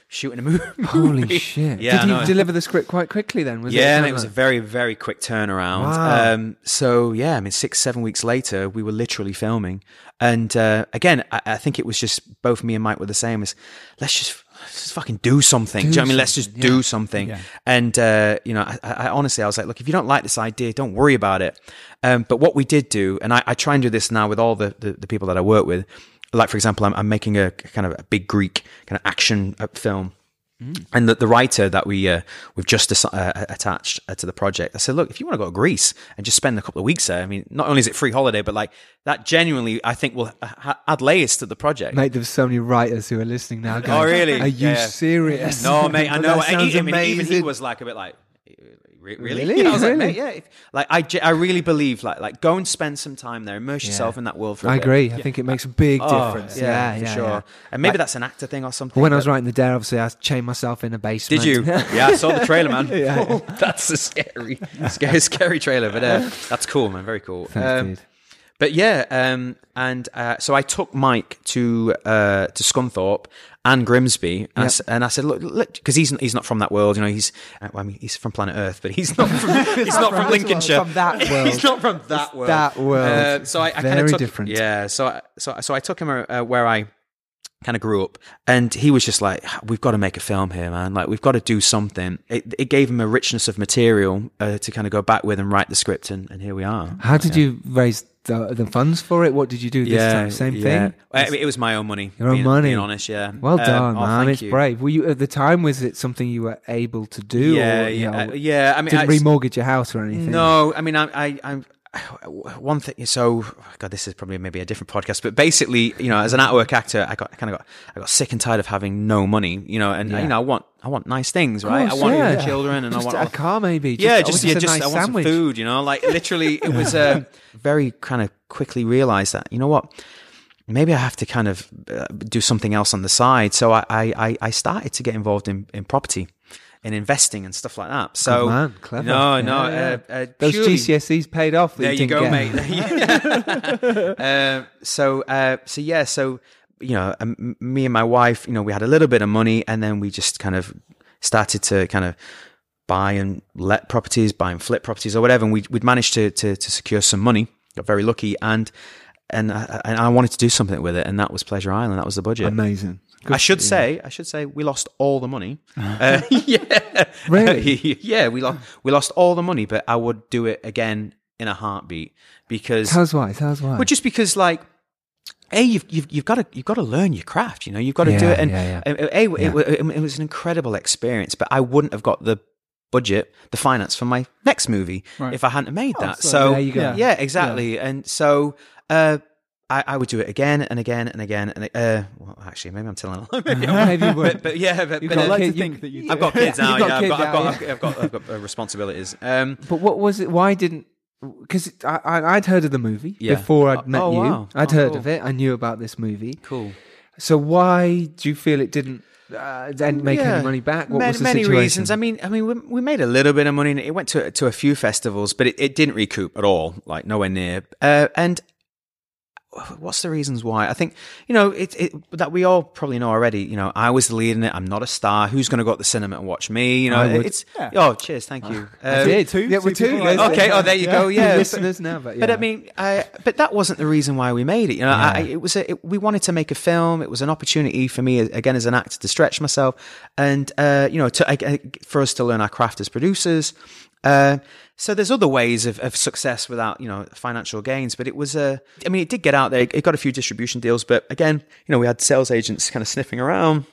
shooting a movie. Holy shit! Yeah, did I you deliver the script quite quickly? Then was yeah, it? and it was a very, very quick turnaround. Wow. Um, so yeah, I mean, six, seven weeks later, we were literally filming, and uh, again, I, I think it was just both me and Mike were the same. As let's just. Let's just fucking do something. Do, you know what I mean? Let's just do something. And uh, you know, I, I I honestly, I was like, look, if you don't like this idea, don't worry about it. Um, but what we did do, and I, I try and do this now with all the, the, the people that I work with. Like for example, I'm, I'm making a kind of a big Greek kind of action uh, film and the, the writer that we uh, we've just uh, attached uh, to the project, I said, look, if you want to go to Greece and just spend a couple of weeks there, I mean, not only is it free holiday, but like that genuinely, I think will ha- add layers to the project. Mate, there's so many writers who are listening now. Going, Oh, really? Are you Yeah. serious? No, mate, I know. he, I mean, even he was like a bit like, "Re- really? Really? I was like, Really? mate, yeah. If, like, I, I really believe, like, like go and spend some time there, immerse yourself in that world. For a I bit. agree. I think it makes a big Oh, difference. Yeah, yeah, for sure. yeah. And maybe Like- that's an actor thing or something. When I was writing the dare, obviously, I chained myself in a basement. Did you? yeah, I saw the trailer, man. Yeah. that's a scary, scary, scary trailer. But uh, that's cool, man. Very cool. Thanks, Um. But yeah, um, and uh, so I took Mike to uh, to Scunthorpe and Grimsby, and, I, Yep. s- and I said, look, because he's he's not from that world, you know. He's uh, well, I mean, he's from planet Earth, but he's not from he's not from Lincolnshire. From that world. he's not from that world. that world. Uh, so I, I kind Very of took different. Yeah, so I, so so I took him uh, where I kind of grew up and he was just like we've got to make a film here man like we've got to do something it, it gave him a richness of material uh, to kind of go back with and write the script and, and here we are How did you raise the, the funds for it? What did you do this time? Same yeah. thing? I mean, it was my own money Your own being, money. being honest yeah Well Um, done, oh, man. It's you. brave. Were you at the time? Was it something you were able to do? yeah or, you yeah know, uh, yeah I mean didn't I, remortgage your house or anything. No, I mean, I, I, I'm one thing. So, God, this is probably maybe a different podcast, but basically, you know, as an at-work actor, I got kind of got, I got sick and tired of having no money, you know, and Yeah. you know, I want, I want nice things, right? I course, want yeah. children, and just I want a car, maybe. Just, yeah, just yeah, a just nice I want sandwich. some food, you know. Like literally, it was uh, very kind of quickly realized that you know what, maybe I have to kind of uh, do something else on the side. So I I, I started to get involved in, in property. And investing and stuff like that. So man, clever. no, Yeah, no, yeah. Uh, uh, Those purely- GCSEs paid off. there you go, mate. uh, so, uh, so yeah, so you know, um, me and my wife, you know, we had a little bit of money, and then we just kind of started to kind of buy and let properties, buy and flip properties, or whatever. And we we'd managed to to, to secure some money. Got very lucky, and and I, and I wanted to do something with it, and that was Pleasure Island. That was the budget. Amazing. I should say, I should say, we lost all the money. Uh, yeah, Really? yeah, we lost we lost all the money, but I would do it again in a heartbeat because why. Why. well, just because like. A, you've, you've, you've got to you've got to learn your craft. You know, you've got to do it. And yeah, yeah. uh, A, it, it, it was an incredible experience, but I wouldn't have got the budget, the finance for my next movie Right. if I hadn't made that. so So there you go. yeah, Yeah. exactly. And so uh, I, I would do it again and again and again. And uh, well, actually, maybe I'm telling a lie. Maybe you would. but, but yeah, but, but, uh, like to think that you I've got kids now. Got yeah, I've got, I've, got, I've, got, I've got uh, responsibilities. Um, But what was it? Why didn't? Because I, I, I'd heard of the movie Yeah. before I'd Oh, met oh, you. wow. I'd Oh, heard cool. of it. I knew about this movie. cool. So why do you feel it didn't uh, then make Yeah. any money back? What many, was the many situation? reasons. I mean, I mean, we, we made a little bit of money. and It went to to a few festivals, but it, it didn't recoup at all. Like nowhere near. Uh, and what's the reasons why? I think you know it, it that we all probably know already. You know, I was the lead in it. I'm not a star. Who's going to go to the cinema and watch me? You know, would. it's Yeah. oh, cheers, thank you. I Um, did. two- Yeah, we're two two. people. Okay, oh, there you go. Yeah, listeners now, but. But I mean, I, but that wasn't the reason why we made it. You know, I, it was a, it, we wanted to make a film. It was an opportunity for me again as an actor to stretch myself, and uh, you know, to I- I- for us to learn our craft as producers. Uh, so there's other ways of, of success without you know financial gains, but it was a. I mean, it did get out there. It got a few distribution deals, but again, you know, we had sales agents kind of sniffing around.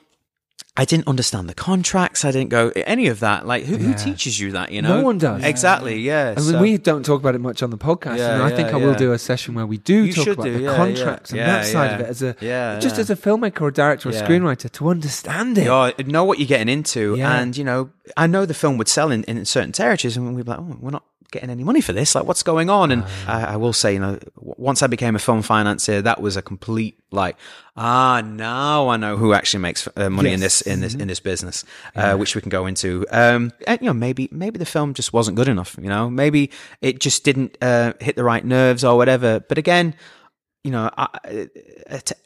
I didn't understand the contracts. I didn't go any of that. Like, who, who teaches you that? You know, No one does. Exactly. Yeah. I mean, so- we don't talk about it much on the podcast, Yeah, and I yeah, think I will do a session where we do You talk about do, the yeah, contracts yeah. and that side yeah. of it as a Yeah, just yeah. as a filmmaker or director or Yeah. screenwriter to understand it. you know, what you're getting into. Yeah. And, you know, I know the film would sell in, in certain territories, and we'd be like, oh, we're not getting any money for this. Like, what's going on? And Ah. I, I will say, you know, once I became a film financier, that was a complete, like, ah, now I know who actually makes uh, money in this in this in this business, uh, which we can go into. Um, and you know, maybe maybe the film just wasn't good enough. You know, maybe it just didn't uh, hit the right nerves or whatever. But again, you know, I, I-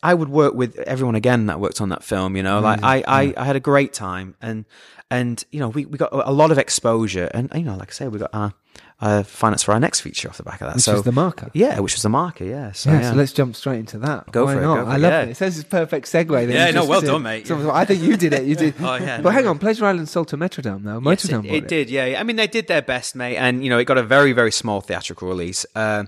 I would work with everyone again that worked on that film. You know, like I, I, I had a great time, and and you know, we, we got a lot of exposure, and you know, like I say, we got our, uh, finance for our next feature off the back of that. Which so was the marker. yeah, which was the marker. Yeah, so, yeah, yeah. so let's jump straight into that. Go Why for it, not? go for I it, love yeah. it. It says it's perfect segue. Yeah, no, well did- done, mate. So I think you did it. You did. Oh, yeah, But no hang worries. on, Pleasure Island sold to Metrodome though. Yes, Metrodome it, it did, yeah, yeah. I mean, they did their best, mate, and you know, it got a very, very small theatrical release. Um,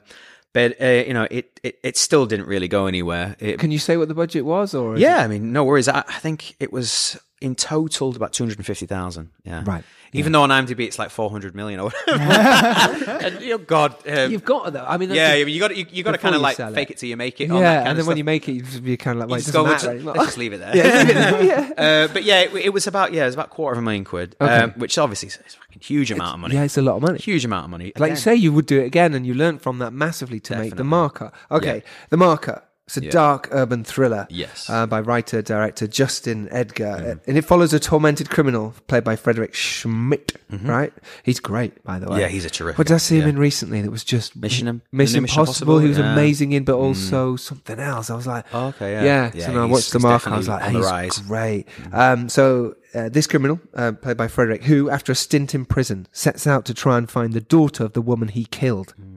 but uh, you know, it, it it still didn't really go anywhere. It, Can you say what the budget was, or is yeah, I mean, no worries. I, I think it was in total about two hundred and fifty thousand. Yeah, Right. Even though on IMDb it's like four hundred million or whatever. and, oh God, um. You've got it though. I mean, yeah, the- you got you, you got to kind of like fake it till you make it. yeah, on that kind and then when you make it, you just be kind of like, well, You it just go matter to- anymore. let's just leave it there. Yeah, leave it there, yeah. Uh, but yeah, it, it was about yeah, it was about quarter of a million quid, Okay. um, which obviously is a fucking huge amount of money. Yeah, it's a lot of money. Huge amount of money. Like you say, you would do it again, and you learned from that massively to make the Definitely. marker. Okay, Yeah. the marker. It's a Yeah. dark urban thriller. Yes. Uh, by writer director Justin Edgar, Mm-hmm. and it follows a tormented criminal played by Frederick Schmidt. Right? He's great, by the way. Mm-hmm. Yeah, he's a terrific. What did I see him in recently? That was just Mission Im- Mission Mission Impossible. Impossible, He was yeah. Mm. amazing in, but also something else. I was like, Oh, okay, yeah. yeah. Yeah, so I watched the he's marker, I was like, he's rise. Mm. great. Um, so uh, this criminal, uh, played by Frederick, who after a stint in prison sets out to try and find the daughter of the woman he killed. Mm.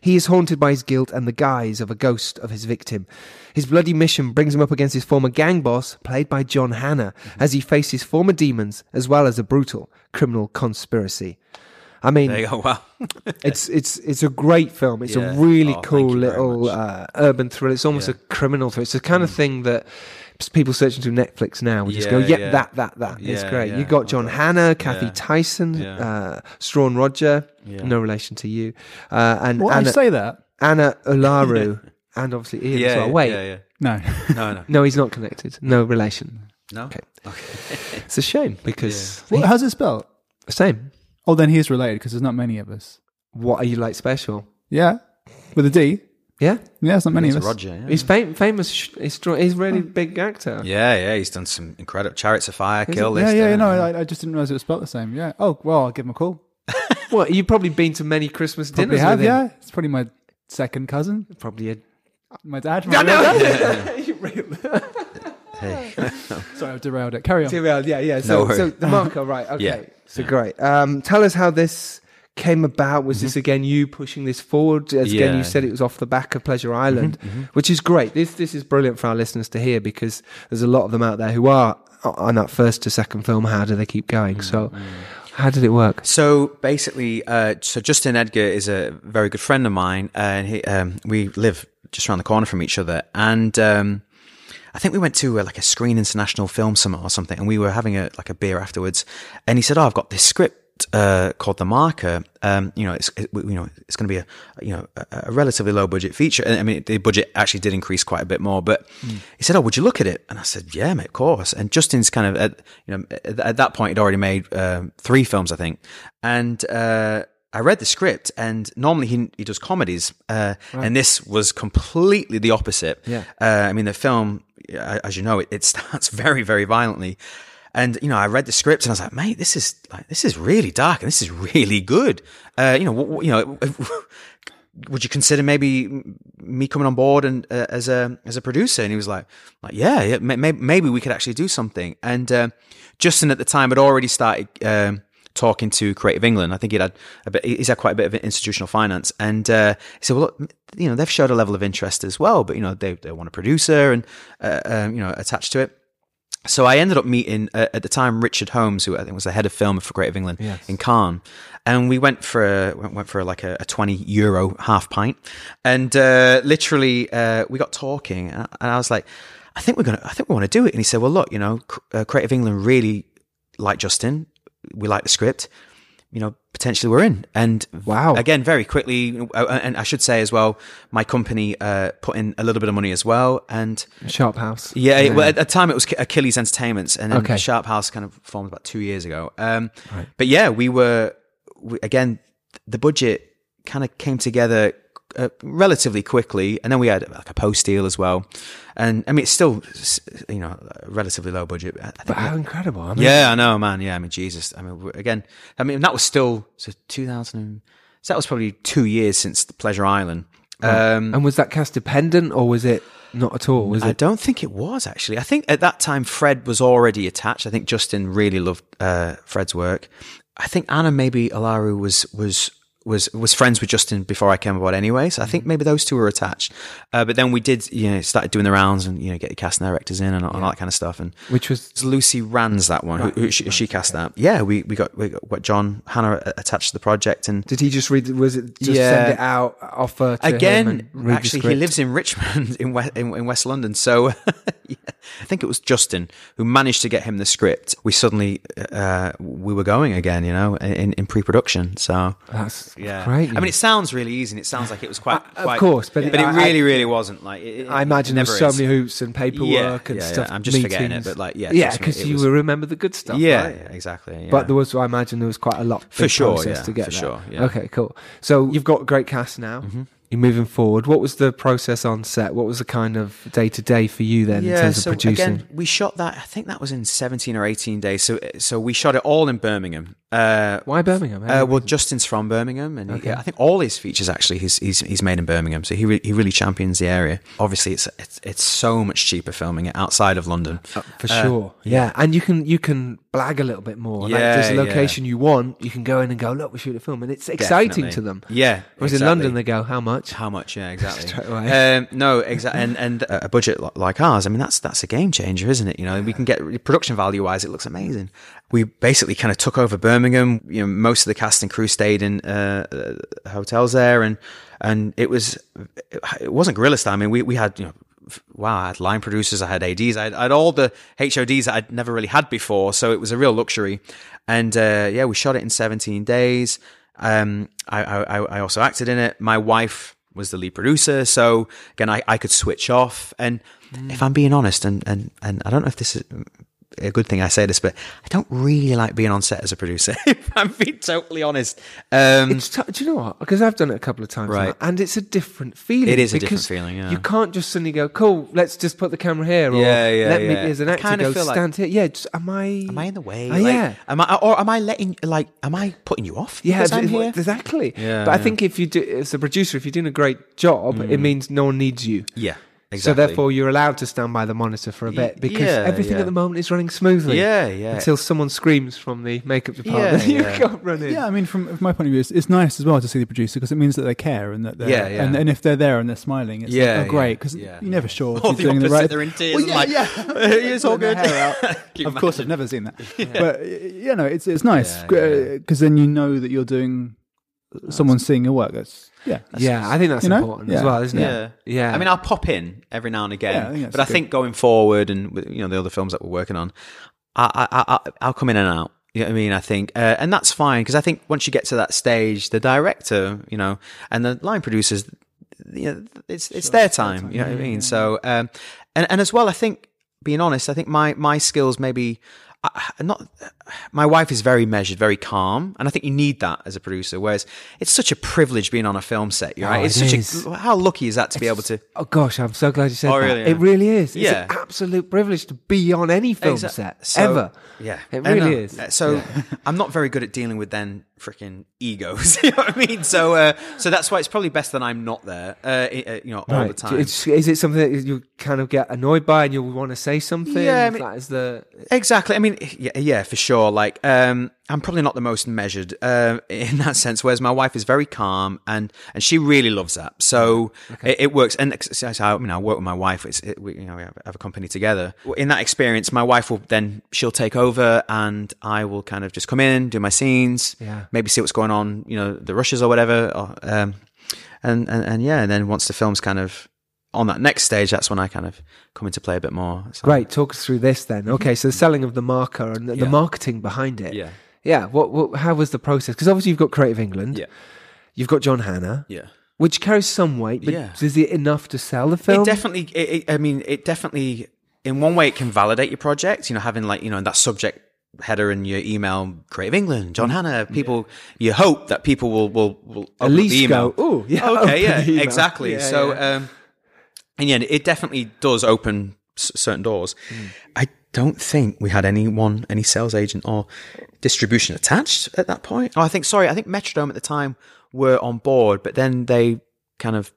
He is haunted by his guilt and the guise of a ghost of his victim. His bloody mission brings him up against his former gang boss, played by John Hannah, Mm-hmm. as he faces former demons as well as a brutal criminal conspiracy. I mean, There you go. Wow. it's it's it's a great film. It's Yeah. a really Oh, cool little uh, urban thriller. It's almost Yeah. Mm. a criminal thriller. It's the kind of thing that people searching through Netflix now would just go, Yeah, "Yep, yeah. that, that, that." it's Yeah, great. You yeah. got John Okay. Hannah, Kathy Yeah. Tyson, Yeah. uh, Struan Rodger, Yeah. no relation to you, uh, and Why Anna, you say that? Anna Ularu, and obviously Ian Yeah. as well. Wait, Yeah, yeah. No. No, no, no, he's not connected. No relation. no. Okay. It's a shame because What, how's it spelled? same. Oh, then he is related because there's not many of us. What are you like special? Yeah, with a D. Yeah, Yeah, it's not many It's of us. Roger. Yeah. he's fam- famous. He's, he's a really big actor. yeah, yeah. He's done some incredible Chariots of Fire, Is Kill it? List. Yeah, yeah, no, I, I just didn't realize it was spelled the same. Yeah. Oh, well, I'll give him a call. What you've probably been to many Christmas Probably dinners have, with him. yeah. It's probably my second cousin. Probably a. My dad. My real dad. Hey. Sorry, I've derailed it. Carry on. Derailed, yeah, yeah. So, No so the marker, right? Okay, Yeah. so great. Um, tell us how this came about? Was this again you pushing this forward? As again, you said it was off the back of Pleasure Island, which is great. This this is brilliant for our listeners to hear because there's a lot of them out there who are on that first to second film. How do they keep going? So, how did it work? So basically, uh, so Justin Edgar is a very good friend of mine, and he, um, we live just around the corner from each other. And um, I think we went to uh, like a Screen International Film Summit or something, and we were having a like a beer afterwards. And he said, "Oh, I've got this script." Uh, called the marker. Um, you know, it's it, you know it's going to be a you know a, a relatively low budget feature. And I mean, the budget actually did increase quite a bit more. But he said, "Oh, would you look at it?" And I said, "Yeah, mate, of course." And Justin's kind of at you know at, at that point he'd already made um, three films, I think, and. Uh, I read the script, and normally he he does comedies, uh, and this was completely the opposite. Yeah. Uh, I mean, the film, as you know, it, it starts very, very violently. And you know, I read the script and I was like, "Mate, this is like this is really dark and this is really good." Uh, you know, w- w- you know, would you consider maybe me coming on board and uh, as a as a producer? And he was like, "Like, yeah, yeah may, may- maybe we could actually do something." And uh, Justin at the time had already started. Um, talking to Creative England. I think he'd had a bit, he's had quite a bit of institutional finance. And, uh, he said, well, look, you know, they've showed a level of interest as well, but, you know, they, they want a producer and, uh, um, you know, attached to it. So I ended up meeting uh, at the time Richard Holmes, who I think was the head of film for Creative England in Cannes, and we went for a, went went for like a, a twenty euro half pint, and uh, literally uh, we got talking, and I, and I was like, I think we're gonna, I think we want to do it, and he said, well, look, you know, uh, Creative England really like Justin, we like the script, you know, potentially we're in, and Wow. again, very quickly, uh, and I should say as well, my company uh, put in a little bit of money as well, and. Sharp House. Yeah, it- well, at the time it was Achilles Entertainments, and then Okay. Sharp House kind of formed about two years ago. Um, But yeah, we were we, again the budget kind of came together uh, relatively quickly, and then we had like a post deal as well. And I mean, it's still you know relatively low budget. But how incredible! I mean, yeah, I know, man. Yeah, I mean, Jesus. I mean, again, I mean, that was still so 2000. So that was probably two years since the Pleasure Island. Um, And was that cast dependent or was it not at all? Was I it? don't think it was actually. I think at that time Fred was already attached. I think Justin really loved uh, Fred's work. I think Anna maybe Ularu was was was was friends with Justin before I came aboard anyway. So I think maybe those two were attached. Uh, but then we did you know started doing the rounds and you know get the casting directors in and, all that kind of stuff. And Which was Lucy Rands that one. Who, who she, she cast that. Yeah, we, we got we got, John Hannah attached to the project and. Did he just read? Was it just Yeah. send it out, offer to him Again, and actually, he lives in Richmond in West, in, in West London. So yeah, I think it was Justin who managed to get him the script. We suddenly uh, we were going again, you know, in, in pre-production. So That's yeah, great. I mean, it sounds really easy, and it sounds like it was quite, of quite course, but but it- I- really, really wasn't. Like it, I imagine there's so is. many hoops and paperwork Yeah, and yeah, yeah. stuff. I'm just forgetting it, but, like, yeah, yeah, because you was- will remember the good stuff. Yeah, right? exactly. Yeah. But there was, I imagine, there was quite a lot For sure, yeah, to get for there. sure, yeah. Okay, cool. So you've got a great cast now. Mm-hmm. You're moving forward. What was the process on set? What was the kind of day to day for you then in terms of producing? again, we shot that. I think that was in 17 or 18 days. So, so we shot it all in Birmingham. Uh, Why Birmingham? Uh, well, Justin's from Birmingham, and he, I think all his features actually he's he's, he's made in Birmingham. So he re- he really champions the area. Obviously, it's it's it's so much cheaper filming it outside of London. for sure. Yeah. and you can you can blag a little bit more. like, Yeah, there's a yeah. location you want, you can go in and go, look, we shoot a film, and it's exciting Definitely. to them. Yeah, Whereas in. London, they go, how much? How much? Yeah, exactly. Straight away. Um, no, exactly. And and a budget like ours, I mean, that's that's a game changer, isn't it? You know, we can get production value wise, it looks amazing. We basically kind of took over Birmingham. You know, most of the cast and crew stayed in uh, uh, hotels there, and and it was it wasn't guerrilla style. I mean, we we had you know. Wow, I had line producers, I had ADs, I had, I had all the HODs that I'd never really had before, so it was a real luxury. And uh, yeah, we shot it in 17 days. Um, I, I, I also acted in it. My wife was the lead producer, so again, I, I could switch off. And if I'm being honest, and, and, and I don't know if this is a good thing I say this, but I don't really like being on set as a producer. if I'm being totally honest, um, t- do you know what? Because I've done it a couple of times, Right. now, and it's a different feeling. It is a different feeling, yeah. you can't just suddenly go, "Cool, let's just put the camera here," or Yeah, yeah, "Let me as an actor go feel like- stand here." Yeah, just, am I? am I in the way? Oh, Like, yeah. Am I, or am I letting like? Am I putting you off? Yeah, exactly. Yeah, but I think if you do, as a producer, if you're doing a great job, it means no one needs you. Yeah. Exactly. therefore, you're allowed to stand by the monitor for a bit because yeah, everything yeah. at the moment is running smoothly. yeah, yeah. Until someone screams from the makeup department, Yeah, you yeah. can't run in. Yeah, I mean, from, from my point of view, it's, it's nice as well to see the producer because it means that they care and that they're Yeah, yeah. And, and if they're there and they're smiling, it's Yeah, like, oh, great because yeah. you're never sure if Or you're the doing the right. they're in tears Well, yeah, like, yeah. it's all good. their hair out. Can you of course. I've never seen that. But y- you know, it's it's nice Yeah, because yeah. Uh, then you know that you're doing someone seeing your work. That's yeah. Yeah, I think that's You know? important as well, isn't Yeah. it? Yeah. yeah, I mean, I'll pop in every now and again, Yeah, I think that's but I good. think going forward and you know the other films that we're working on, I, I, I, I'll come in and out. You know what I mean? I think, uh, and that's fine because I think once you get to that stage, the director, you know, and the line producers, you know, it's it's their time. You know what I mean? So, um, and and as well, I think, being honest, I think my my skills maybe. I, not my wife is very measured, very calm, and I think you need that as a producer. Whereas it's such a privilege being on a film set, you're Oh, right? It's it such is. a how lucky is that to be able to Oh gosh, I'm so glad you said Oh, that. really? It really is. It's Yeah. an absolute privilege to be on any film set so- ever. Yeah, It really is. So I'm not very good at dealing with then freaking egos. you know what I mean? So, uh, so that's why it's probably best that I'm not there. Uh, uh, you know, all the time. It's, is it something that you kind of get annoyed by and you want to say something? Yeah, I mean- that is the Exactly. I mean, yeah, yeah, for sure. Like, um, I'm probably not the most measured uh, in that sense. Whereas my wife is very calm, and and she really loves that. So it, it works. And so I, mean, I work with my wife. It's it, we, you know, we have, have a company together. In that experience, my wife will then she'll take over, and I will kind of just come in, do my scenes, Yeah. Maybe see what's going on, you know, the rushes or whatever. Or, um, and, and and yeah, and then once the film's kind of on that next stage, that's when I kind of come into play a bit more. So- Great. Talk us through this then. Okay, so the selling of the marker and the, the Mm-hmm. Marketing behind it. Yeah. Yeah. What, what? How was the process? Because obviously you've got Creative England. Yeah. You've got John Hannah. Yeah. which carries some weight, but Yeah. is it enough to sell the film? It definitely. It, it, I mean, it definitely. In one way, it can validate your project. You know, having like you know that subject header in your email, Creative England, John Hannah, People, you hope that people will will will At least the email. go, "Ooh, yeah, okay, yeah, exactly. Yeah, so, yeah. um, and yeah, it definitely does open s- certain doors. Hmm. I don't think we had anyone, any sales agent or distribution attached at that point. Oh, I think sorry, I think Metrodome at the time were on board, but then they kind of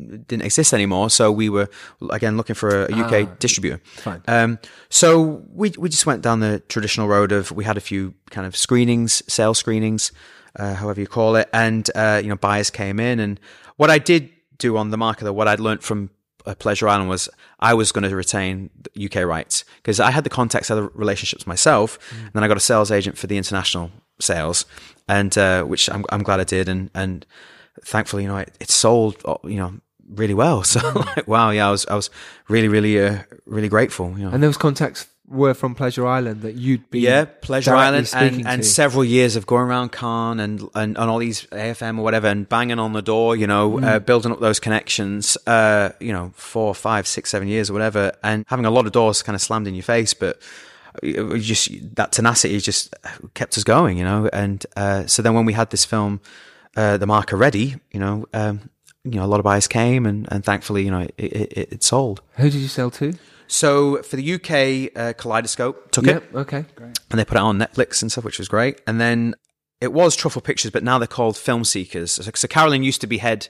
didn't exist anymore. So we were again looking for a, UK distributor. fine. Um, so we we just went down the traditional road of we had a few kind of screenings, sales screenings, uh, however you call it, and uh, you know buyers came in. And what I did do on the market, though, what I'd learned from uh, Pleasure Island was I was going to retain UK rights because I had the contacts, the relationships myself, and then I got a sales agent for the international sales, and uh, which I'm I'm glad I did, and and thankfully, you know, it, it sold, uh, you know, really well. So like, wow, yeah, I was I was really really uh, really grateful. You know. and those contacts were from Pleasure Island that you'd be Yeah, Pleasure Island, and, and several years of going around Cannes and, and, and all these AFM or whatever, and banging on the door, you know, uh, building up those connections, uh, you know, four, five, six, seven years or whatever, and having a lot of doors kind of slammed in your face, but it just that tenacity just kept us going, you know. And uh, so then when we had this film, uh, the marker ready, you know, um, you know, a lot of buyers came, and, and thankfully, you know, it, it, it, it sold. Who did you sell to? So for the UK, uh, Kaleidoscope took it Yep. Okay. and they put it on Netflix and stuff, which was great. And then it was Truffle Pictures, but now they're called Film Seekers. So, so Carolyn used to be head.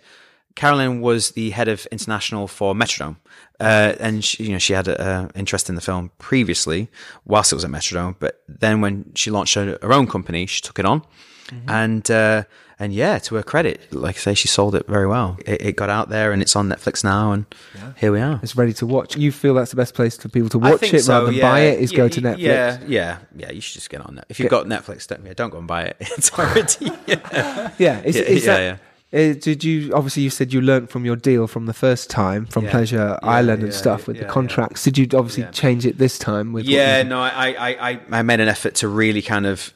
Carolyn was the head of international for Metrodome, uh, and she, you know she had an interest in the film previously whilst it was at Metrodome. But then when she launched her, her own company, she took it on, and uh, and yeah, to her credit, like I say, she sold it very well. It, it got out there and it's on Netflix now, and here we are. It's ready to watch. You feel that's the best place for people to watch it so, rather than yeah. buy it is go to Netflix. Yeah, yeah, yeah. You should just get on that. If you've got Netflix, don't, yeah, don't go and buy it. It's already. Yeah. Yeah, Yeah, yeah, that, uh, did you obviously you said you learned from your deal from the first time from Yeah. Pleasure Yeah, Island and stuff with yeah, the yeah. contracts? Did you obviously Yeah. change it this time with? Yeah, no, I, I, I made an effort to really kind of.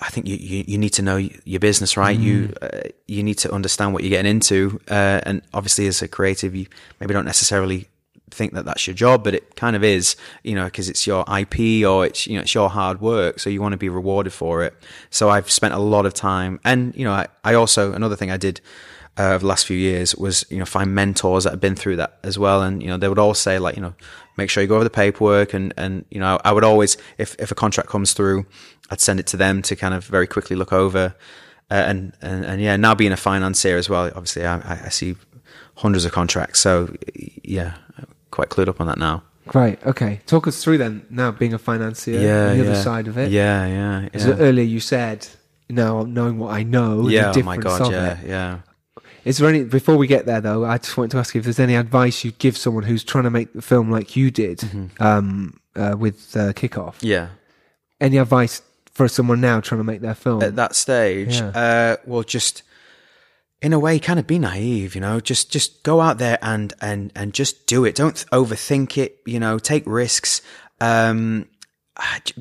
I think you, you, you need to know your business, right? You uh, you need to understand what you're getting into, uh, and obviously, as a creative, you maybe don't necessarily think that that's your job, but it kind of is, you know, because it's your IP or it's you know it's your hard work, so you want to be rewarded for it. So I've spent a lot of time, and you know, I, I also another thing I did uh, over the last few years was you know find mentors that have been through that as well, and you know they would all say like you know make sure you go over the paperwork, and and you know I would always if if a contract comes through, I'd send it to them to kind of very quickly look over, uh, and and and yeah, now being a financier as well, obviously I, I- see hundreds of contracts. So yeah, quite clued up on that now. Great. Okay. Talk us through then. Now being a financier, Yeah, the other yeah. side of it. Yeah, yeah, As yeah. earlier you said, now knowing what I know, yeah, the oh my god, yeah, it. yeah. Is there any before we get there though? I just wanted to ask you if there's any advice you'd give someone who's trying to make the film like you did Mm-hmm. um, uh, with uh, Kickoff. Yeah. Any advice for someone now trying to make their film? At that stage, Yeah. uh, well, just in a way, kind of be naive, you know. Just just go out there and and and just do it. Don't overthink it. You know, take risks. Um,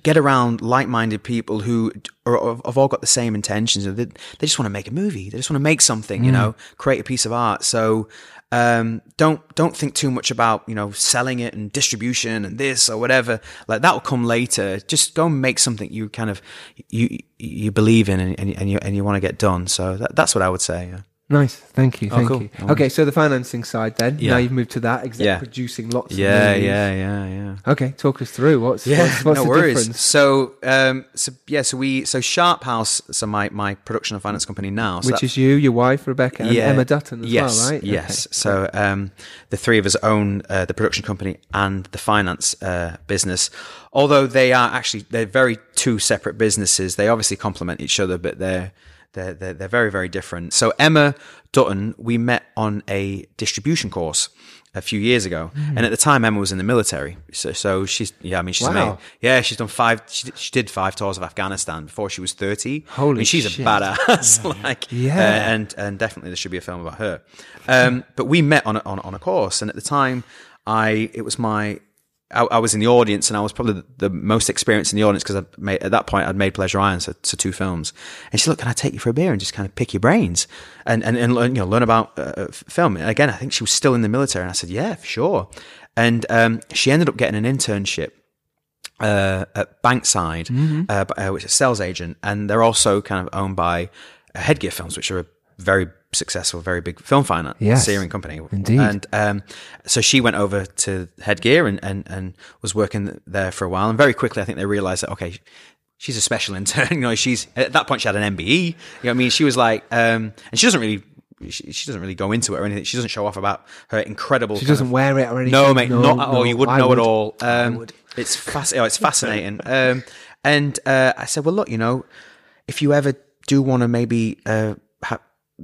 get around like-minded people who are, have all got the same intentions. They, they just want to make a movie. They just want to make something. You know, create a piece of art. So um, don't don't think too much about you know selling it and distribution and this or whatever. Like that will come later. Just go and make something you kind of you you believe in and, and, you and you want to get done. So that, that's what I would say. Yeah. Nice, thank you, Oh, thank cool. you. Okay, so the financing side then. Yeah. Now you've moved to that, exec Yeah. producing lots. Yeah, of movies. yeah, yeah, yeah. Okay, talk us through what's Yeah, what's, what's no the worries. difference. So, um, so yeah, so we, so Sharp House, so my my production and finance company now, so Which that- is you, your wife Rebecca, and Emma Dutton as yes, well, right? Yes. Okay. So um, the three of us own uh, the production company and the finance uh, business. Although they are actually they're very two separate businesses. They obviously complement each other, but they're they're they're, they're very very different. So Emma Dutton, we met on a distribution course. A few years ago, Hmm. and at the time Emma was in the military, so so she's yeah. I mean, she's Wow. made yeah. She's done five. She did, she did five tours of Afghanistan before she was thirty. Holy and she's shit. a badass. like Yeah. uh, and and definitely there should be a film about her. Um, but we met on a, on, on a course, and at the time, I it was my I, I was in the audience, and I was probably the, the most experienced in the audience because at that point I'd made Pleasure Island, so, so two films. And she said, "Look, can I take you for a beer and just kind of pick your brains and and, and learn you know learn about uh, film?" And again, I think she was still in the military, and I said, "Yeah, for sure." And um, she ended up getting an internship uh, at Bankside, Mm-hmm. uh, uh, which is a sales agent, and they're also kind of owned by uh, Headgear Films, which are a very successful, very big film finance Yes, steering company. indeed. And um, so she went over to Headgear and, and, and was working there for a while, and very quickly, I think they realized that okay. She's a special intern. You know, she's at that point she had an MBE. You know what I mean? She was like, um, and she doesn't really, she, she doesn't really go into it or anything. She doesn't show off about her incredible. She doesn't of- wear it or anything. no, mate, not at all. You wouldn't I know would. at all. Um, would. it's fasc- oh, it's fascinating. um, and uh, I said, well, look, you know, if you ever do want to maybe uh,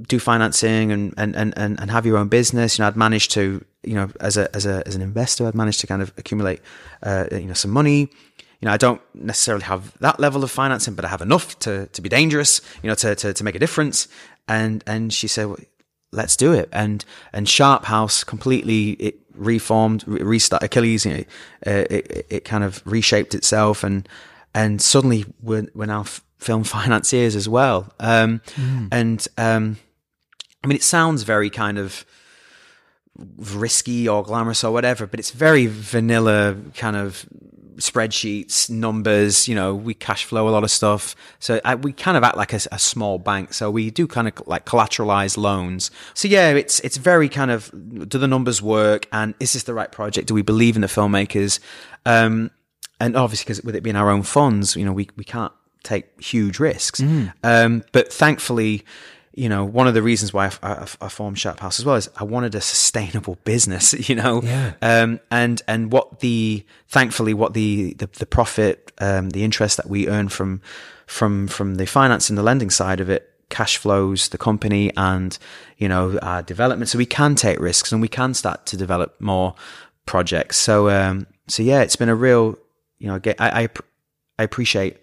do financing and, and, and, and have your own business, you know, I'd managed to, you know, as a as a as an investor, I'd managed to kind of accumulate, uh, you know, some money. You know, I don't necessarily have that level of financing, but I have enough to to be dangerous. You know, to to, to make a difference. And and she said. Well, let's do it. And and Sharp House completely it reformed, re- restart Achilles. You know, uh, it, it kind of reshaped itself, and and suddenly we're, we're now f- film financiers as well. Um, And um, I mean, it sounds very kind of risky or glamorous or whatever, but it's very vanilla kind of spreadsheets, numbers. You know, we cash flow a lot of stuff, so I, we kind of act like a, a small bank. So we do kind of like collateralized loans. So yeah, it's it's very kind of do the numbers work, and is this the right project? Do we believe in the filmmakers? Um, and obviously, because with it being our own funds, you know, we we can't take huge risks. Um, but thankfully, you know, one of the reasons why I, I, I formed Sharp House as well is I wanted a sustainable business, you know, Yeah. um, and and what the thankfully what the the, the profit, um, the interest that we earn from from from the finance and the lending side of it cash flows the company and you know our development, so we can take risks and we can start to develop more projects. So um, so yeah, it's been a real you know I, I I appreciate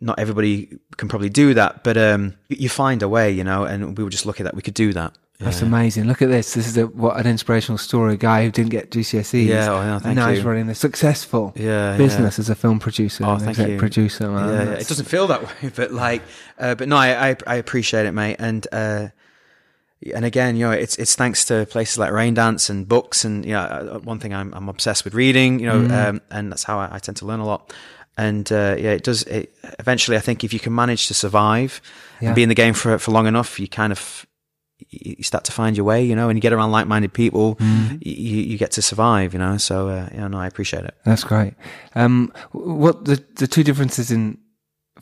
not everybody can probably do that, but um, you find a way, you know, and we were just lucky that we could do that. That's amazing. Look at this. This is a, what an inspirational story. A guy who didn't get GCSEs. Yeah, oh, yeah, and now he's running a successful Yeah, business as a film producer. Oh, thank you. Producer. Man. yeah, yeah. It doesn't feel that way, but like, uh, but no, I, I I appreciate it, mate, and uh, and again, you know, it's it's thanks to places like Raindance and books, and you know, uh, one thing I'm I'm obsessed with reading, you know, Mm. um, and that's how I, I tend to learn a lot. And uh, yeah, it does. It, eventually, I think if you can manage to survive Yeah. and be in the game for for long enough, you kind of you start to find your way, you know, and you get around like-minded people, Mm. you, you get to survive, you know. So uh, yeah, no, I appreciate it. That's great. Um, what the the two differences in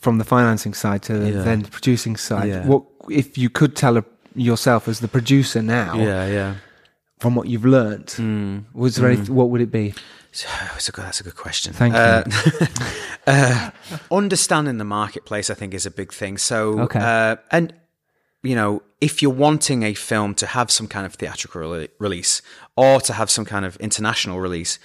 from the financing side to Yeah. then the producing side? Yeah. What if you could tell a, yourself as the producer now? Yeah, yeah. From what you've learnt, Hmm. was there anything, what would it be? That's a good, that's a good question. Thank you. Uh, uh, understanding the marketplace, I think, is a big thing. So, Okay. uh, and you know, if you're wanting a film to have some kind of theatrical rele- release or to have some kind of international release,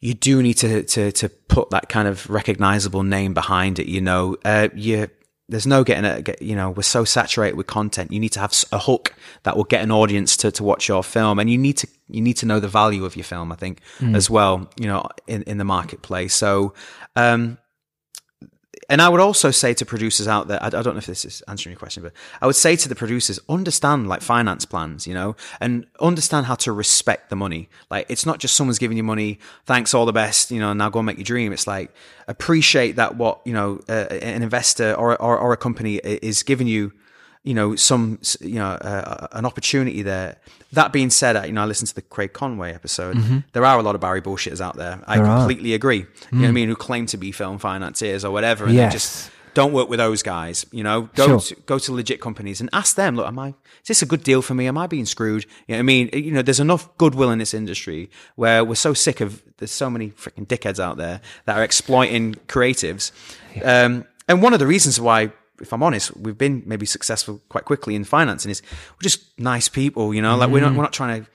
you do need to to to put that kind of recognizable name behind it. You know, uh, you there's no getting it. Get, you know, we're so saturated with content. You need to have a hook that will get an audience to to watch your film, and you need to you need to know the value of your film. I think as well. You know, in in the marketplace. So. um and I would also say to producers out there, I, I don't know if this is answering your question, but I would say to the producers, understand like finance plans, you know, and understand how to respect the money. Like it's not just someone's giving you money, thanks, all the best, you know, now go and make your dream. It's like appreciate that what you know uh, an investor or, or or a company is giving you you know some you know uh, an opportunity there. That being said, you know I listened to the Craig Conway episode. There are a lot of Barry bullshitters out there. I Mm-hmm. There are. completely agree. You know what I mean? Who claim to be film financiers or whatever, and they just don't work with those guys. You know, go Sure. to, go to legit companies and ask them. Look, am I? Is this a good deal for me? Am I being screwed? You know what I mean? You know, there's enough goodwill in this industry where we're so sick of. There's so many freaking dickheads out there that are exploiting creatives. Um, and one of the reasons why, if I'm honest, we've been maybe successful quite quickly in financing is we're just nice people. You know, like we're not we're not trying to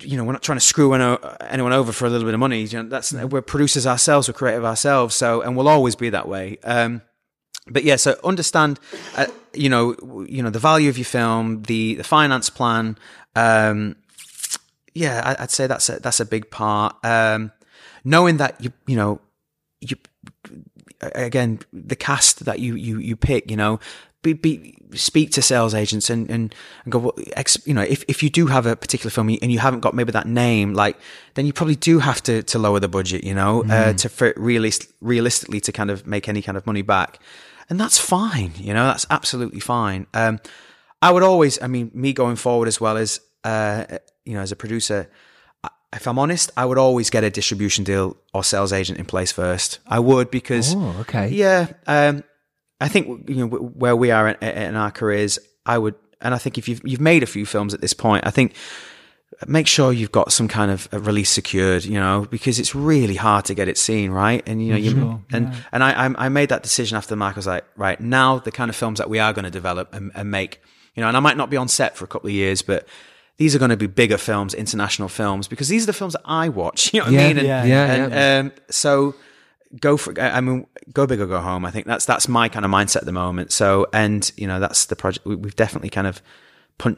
you know, we're not trying to screw any- anyone over for a little bit of money. You know, that's we're producers ourselves, we're creative ourselves, so and we'll always be that way. Um, but yeah, so understand, uh, you know, you know the value of your film, the the finance plan. Um, yeah, I, I'd say that's a, that's a big part. Um, knowing that you you know you again the cast that you you you pick you know be, be speak to sales agents and and, and go well, ex, you know if, if you do have a particular film and you haven't got maybe that name like then you probably do have to to lower the budget you know uh, to for realist realistically to kind of make any kind of money back. And that's fine you know that's absolutely fine. Um I would always I mean me going forward as well as uh you know as a producer if I'm honest, I would always get a distribution deal or sales agent in place first. I would because, Oh, okay. yeah, um, I think you know where we are in, in our careers, I would, and I think if you've you've made a few films at this point, I think make sure you've got some kind of a release secured, you know, because it's really hard to get it seen, right? And you know, you and and I I I made that decision after the Mark I was like, right now the kind of films that we are going to develop and, and make, you know, and I might not be on set for a couple of years, but these are going to be bigger films, international films, because these are the films that I watch. You know what Yeah, I mean? And, yeah, yeah, and, yeah. Um, so go for. I mean, go big or go home. I think that's that's my kind of mindset at the moment. So, and you know, that's the project. we- We've definitely kind of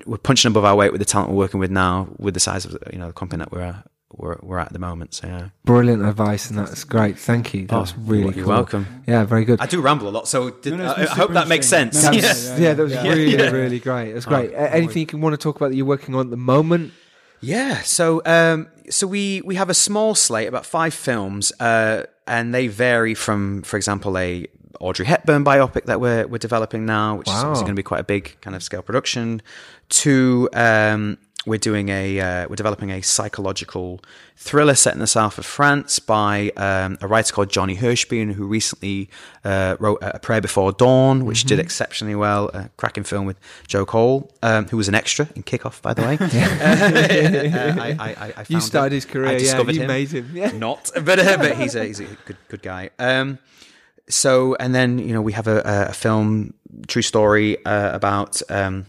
we're punching above our weight with the talent we're working with now, with the size of you know the company that we're we're, we're at at the moment. So yeah, Brilliant advice, and that's great. Thank you. That's really Oh, you're cool. welcome. Yeah, very good. I do ramble a lot, so did, No, no, I, I hope that makes sense. No, yeah. no, yeah, that was Yeah. really, Yeah. really great. It was great. Oh, anything you can want to talk about that you're working on at the moment? Yeah, so um, so we we have a small slate, about five films, uh, and they vary from, for example, a Audrey Hepburn biopic that we're we're developing now, which is Wow. obviously going to be quite a big kind of scale production. To um, we're doing a uh, we're developing a psychological thriller set in the south of France by um, a writer called Johnny Hirschbein, who recently uh, wrote A Prayer Before Dawn, which did exceptionally well. A cracking film with Joe Cole, um, who was an extra in Kickoff, by the way. Uh, I, I, I, I You started him. his career, I yeah, discovered you him. made him, yeah. Not, but uh, but he's a he's a good good guy. Um, so and then you know we have a, a film true story uh, about um,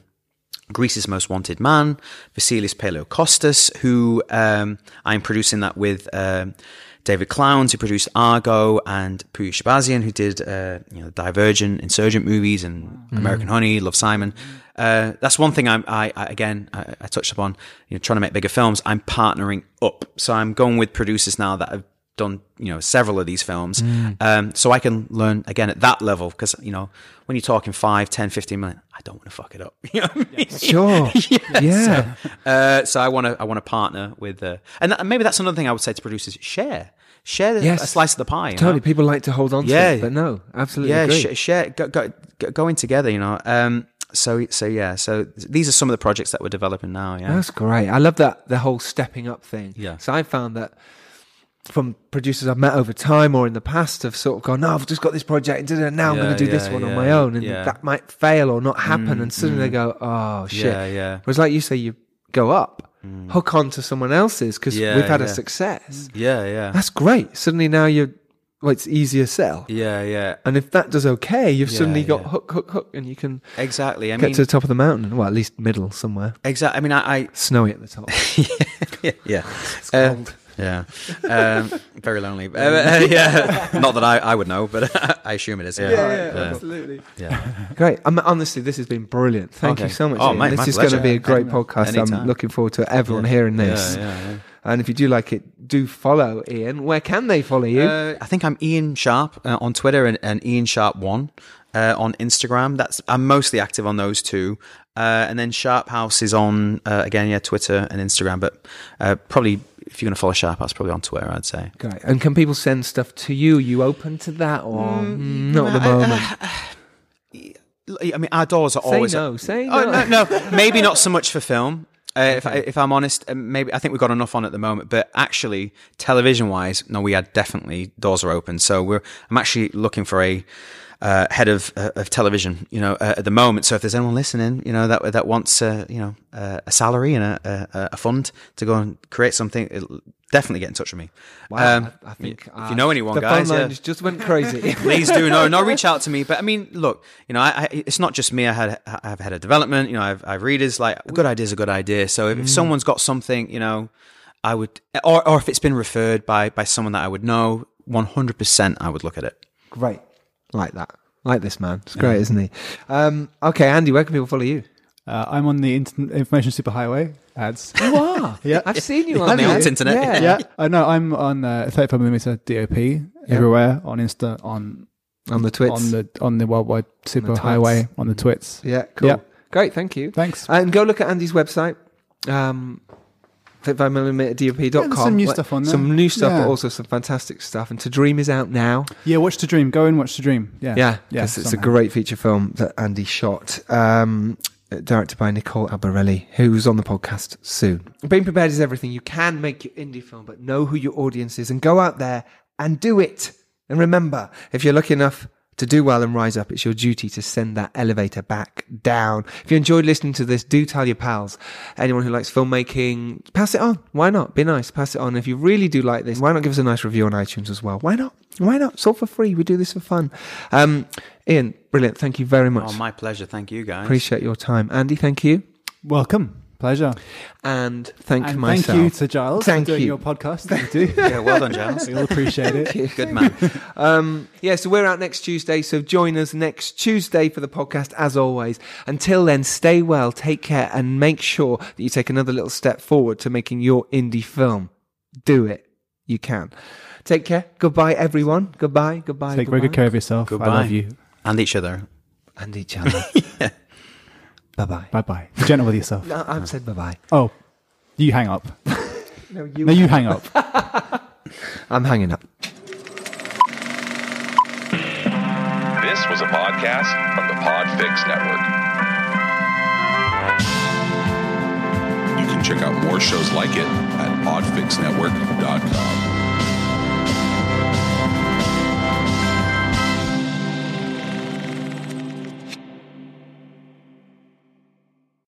Greece's most wanted man, Vasilis Paleokostas, who um, I'm producing that with um, David Klawans, who produced Argo, and Pouya Shahbazian, who did uh, you know Divergent, Insurgent movies, and American Honey, Love Simon. Uh, that's one thing I'm, I, I again I, I touched upon. You know, trying to make bigger films. I'm partnering up, so I'm going with producers now that have done you know several of these films um, so i can learn again at that level because you know when you're talking 5 10 15 million i don't want to fuck it up you know I mean? Sure. yeah. So, uh, so I want to I want to partner with, uh, and that, maybe that's another thing I would say to producers: share, share Yes. a slice of the pie. Totally. know? People like to hold on to Yeah. it, but no, absolutely yeah, agree. sh- share, go, go, go, going together. You know, um, so so yeah, so these are some of the projects that we're developing now. Yeah, That's great. I love that the whole stepping up thing. Yeah. So I found that from producers I've met over time or in the past have sort of gone, no, I've just got this project and now I'm Yeah, going to do this yeah, one on my own, and yeah. Mm, that might fail or not happen, and suddenly they go, oh shit. yeah, yeah. Whereas like you say, you go up. hook on to someone else's because Yeah, we've had a success. Yeah, yeah, That's great. Suddenly now you're, well, it's easier sell. yeah, yeah. And if that does okay, you've Yeah, suddenly got yeah. hook, hook, hook, and you can Exactly. I get mean, to the top of the mountain. Well, at least middle somewhere. exactly. I mean, I, I Snowy at the top. yeah, yeah. Uh, yeah, um, very lonely. Uh, uh, yeah, not that I, I would know, but I assume it is. Yeah, yeah yeah absolutely. yeah. Great. Um, honestly, this has been brilliant. Thank you so much. Oh, Ian. mate, this my is going to be a great Anytime. podcast. I'm looking forward to everyone hearing this. Yeah, yeah, yeah. And if you do like it, do follow Ian. Where can they follow you? Uh, I think I'm Ian Sharp uh, on Twitter and, and Ian Sharp One uh, on Instagram. That's I'm mostly active on those two. Uh, and then Sharp House is on uh, again, yeah, Twitter and Instagram. But uh, probably if you're going to follow Sharp House, probably on Twitter, I'd say. Great. And can people send stuff to you? Are you open to that or Mm, not at the moment? I mean, our doors are Say always no. Say Oh no. no, no, maybe not so much for film. Uh, if, I, if I'm honest, uh, maybe I think we've got enough on at the moment. But actually, television-wise, no, we are definitely doors are open. So we're I'm actually looking for a uh, head of uh, of television, you know, uh, at the moment. So if there's anyone listening, you know, that that wants, uh, you know, uh, a salary and a, a, a fund to go and create something, definitely get in touch with me. Wow, Um, I, I think if you know anyone, the guys, phone line yeah. just- went crazy. please do no no reach out to me but i mean look you know I, I, it's not just me i had i've had a development you know i've, I've readers like a good idea is a good idea so if, if someone's got something you know i would or, or if it's been referred by by someone that i would know 100% i would look at it Great. Like that. Like this man. It's great, isn't he? Um, okay, Andy, where can people follow you? Uh, I'm on the inter- information superhighway ads. You are. Yeah. I've seen you On on the there. old internet. Yeah. yeah, I know. I'm on uh, 35 millimeter DOP everywhere on Insta, on On the twits. on the on the worldwide superhighway, twits. on the twits. yeah, cool. Yeah. Great, thank you. Thanks. And go look at Andy's website. Um, 35mm.dop.com. Yeah, some new stuff on there. Some new stuff, Yeah. but also some fantastic stuff. And To Dream is out now. Yeah, watch the dream. Go and watch the dream. Yeah, Yeah, it's a great feature film that Andy shot. Um, directed by Nicole Albarelli, who's on the podcast soon. Being prepared is everything. You can make your indie film, but know who your audience is and go out there and do it. And remember, if you're lucky enough to do well and rise up, it's your duty to send that elevator back down. If you enjoyed listening to this, do tell your pals. Anyone who likes filmmaking, pass it on. Why not? Be nice. Pass it on. If you really do like this, why not give us a nice review on iTunes as well? Why not? Why not? It's all for free. We do this for fun. Um, Ian, brilliant. Thank you very much. oh my pleasure thank you guys Appreciate your time. Andy, thank you. Welcome, pleasure. And thank and myself. thank you to Giles Thank for doing you. your podcast. Thank you. yeah well done giles We'll appreciate it. good man Um, yeah, so we're out next Tuesday. So join us next Tuesday for the podcast, as always. Until then, stay well, take care, and make sure that you take another little step forward to making your indie film. Do it. You can. Take care. Goodbye, everyone. Goodbye. Goodbye. Take very good care of yourself. I Goodbye. love you. and each other And each other. Bye bye. Bye bye. Be gentle with yourself. No, I've said bye bye. Oh, you hang up. No, you. No, you hang up. I'm hanging up. This was a podcast from the Podfix Network. You can check out more shows like it at podfixnetwork.com.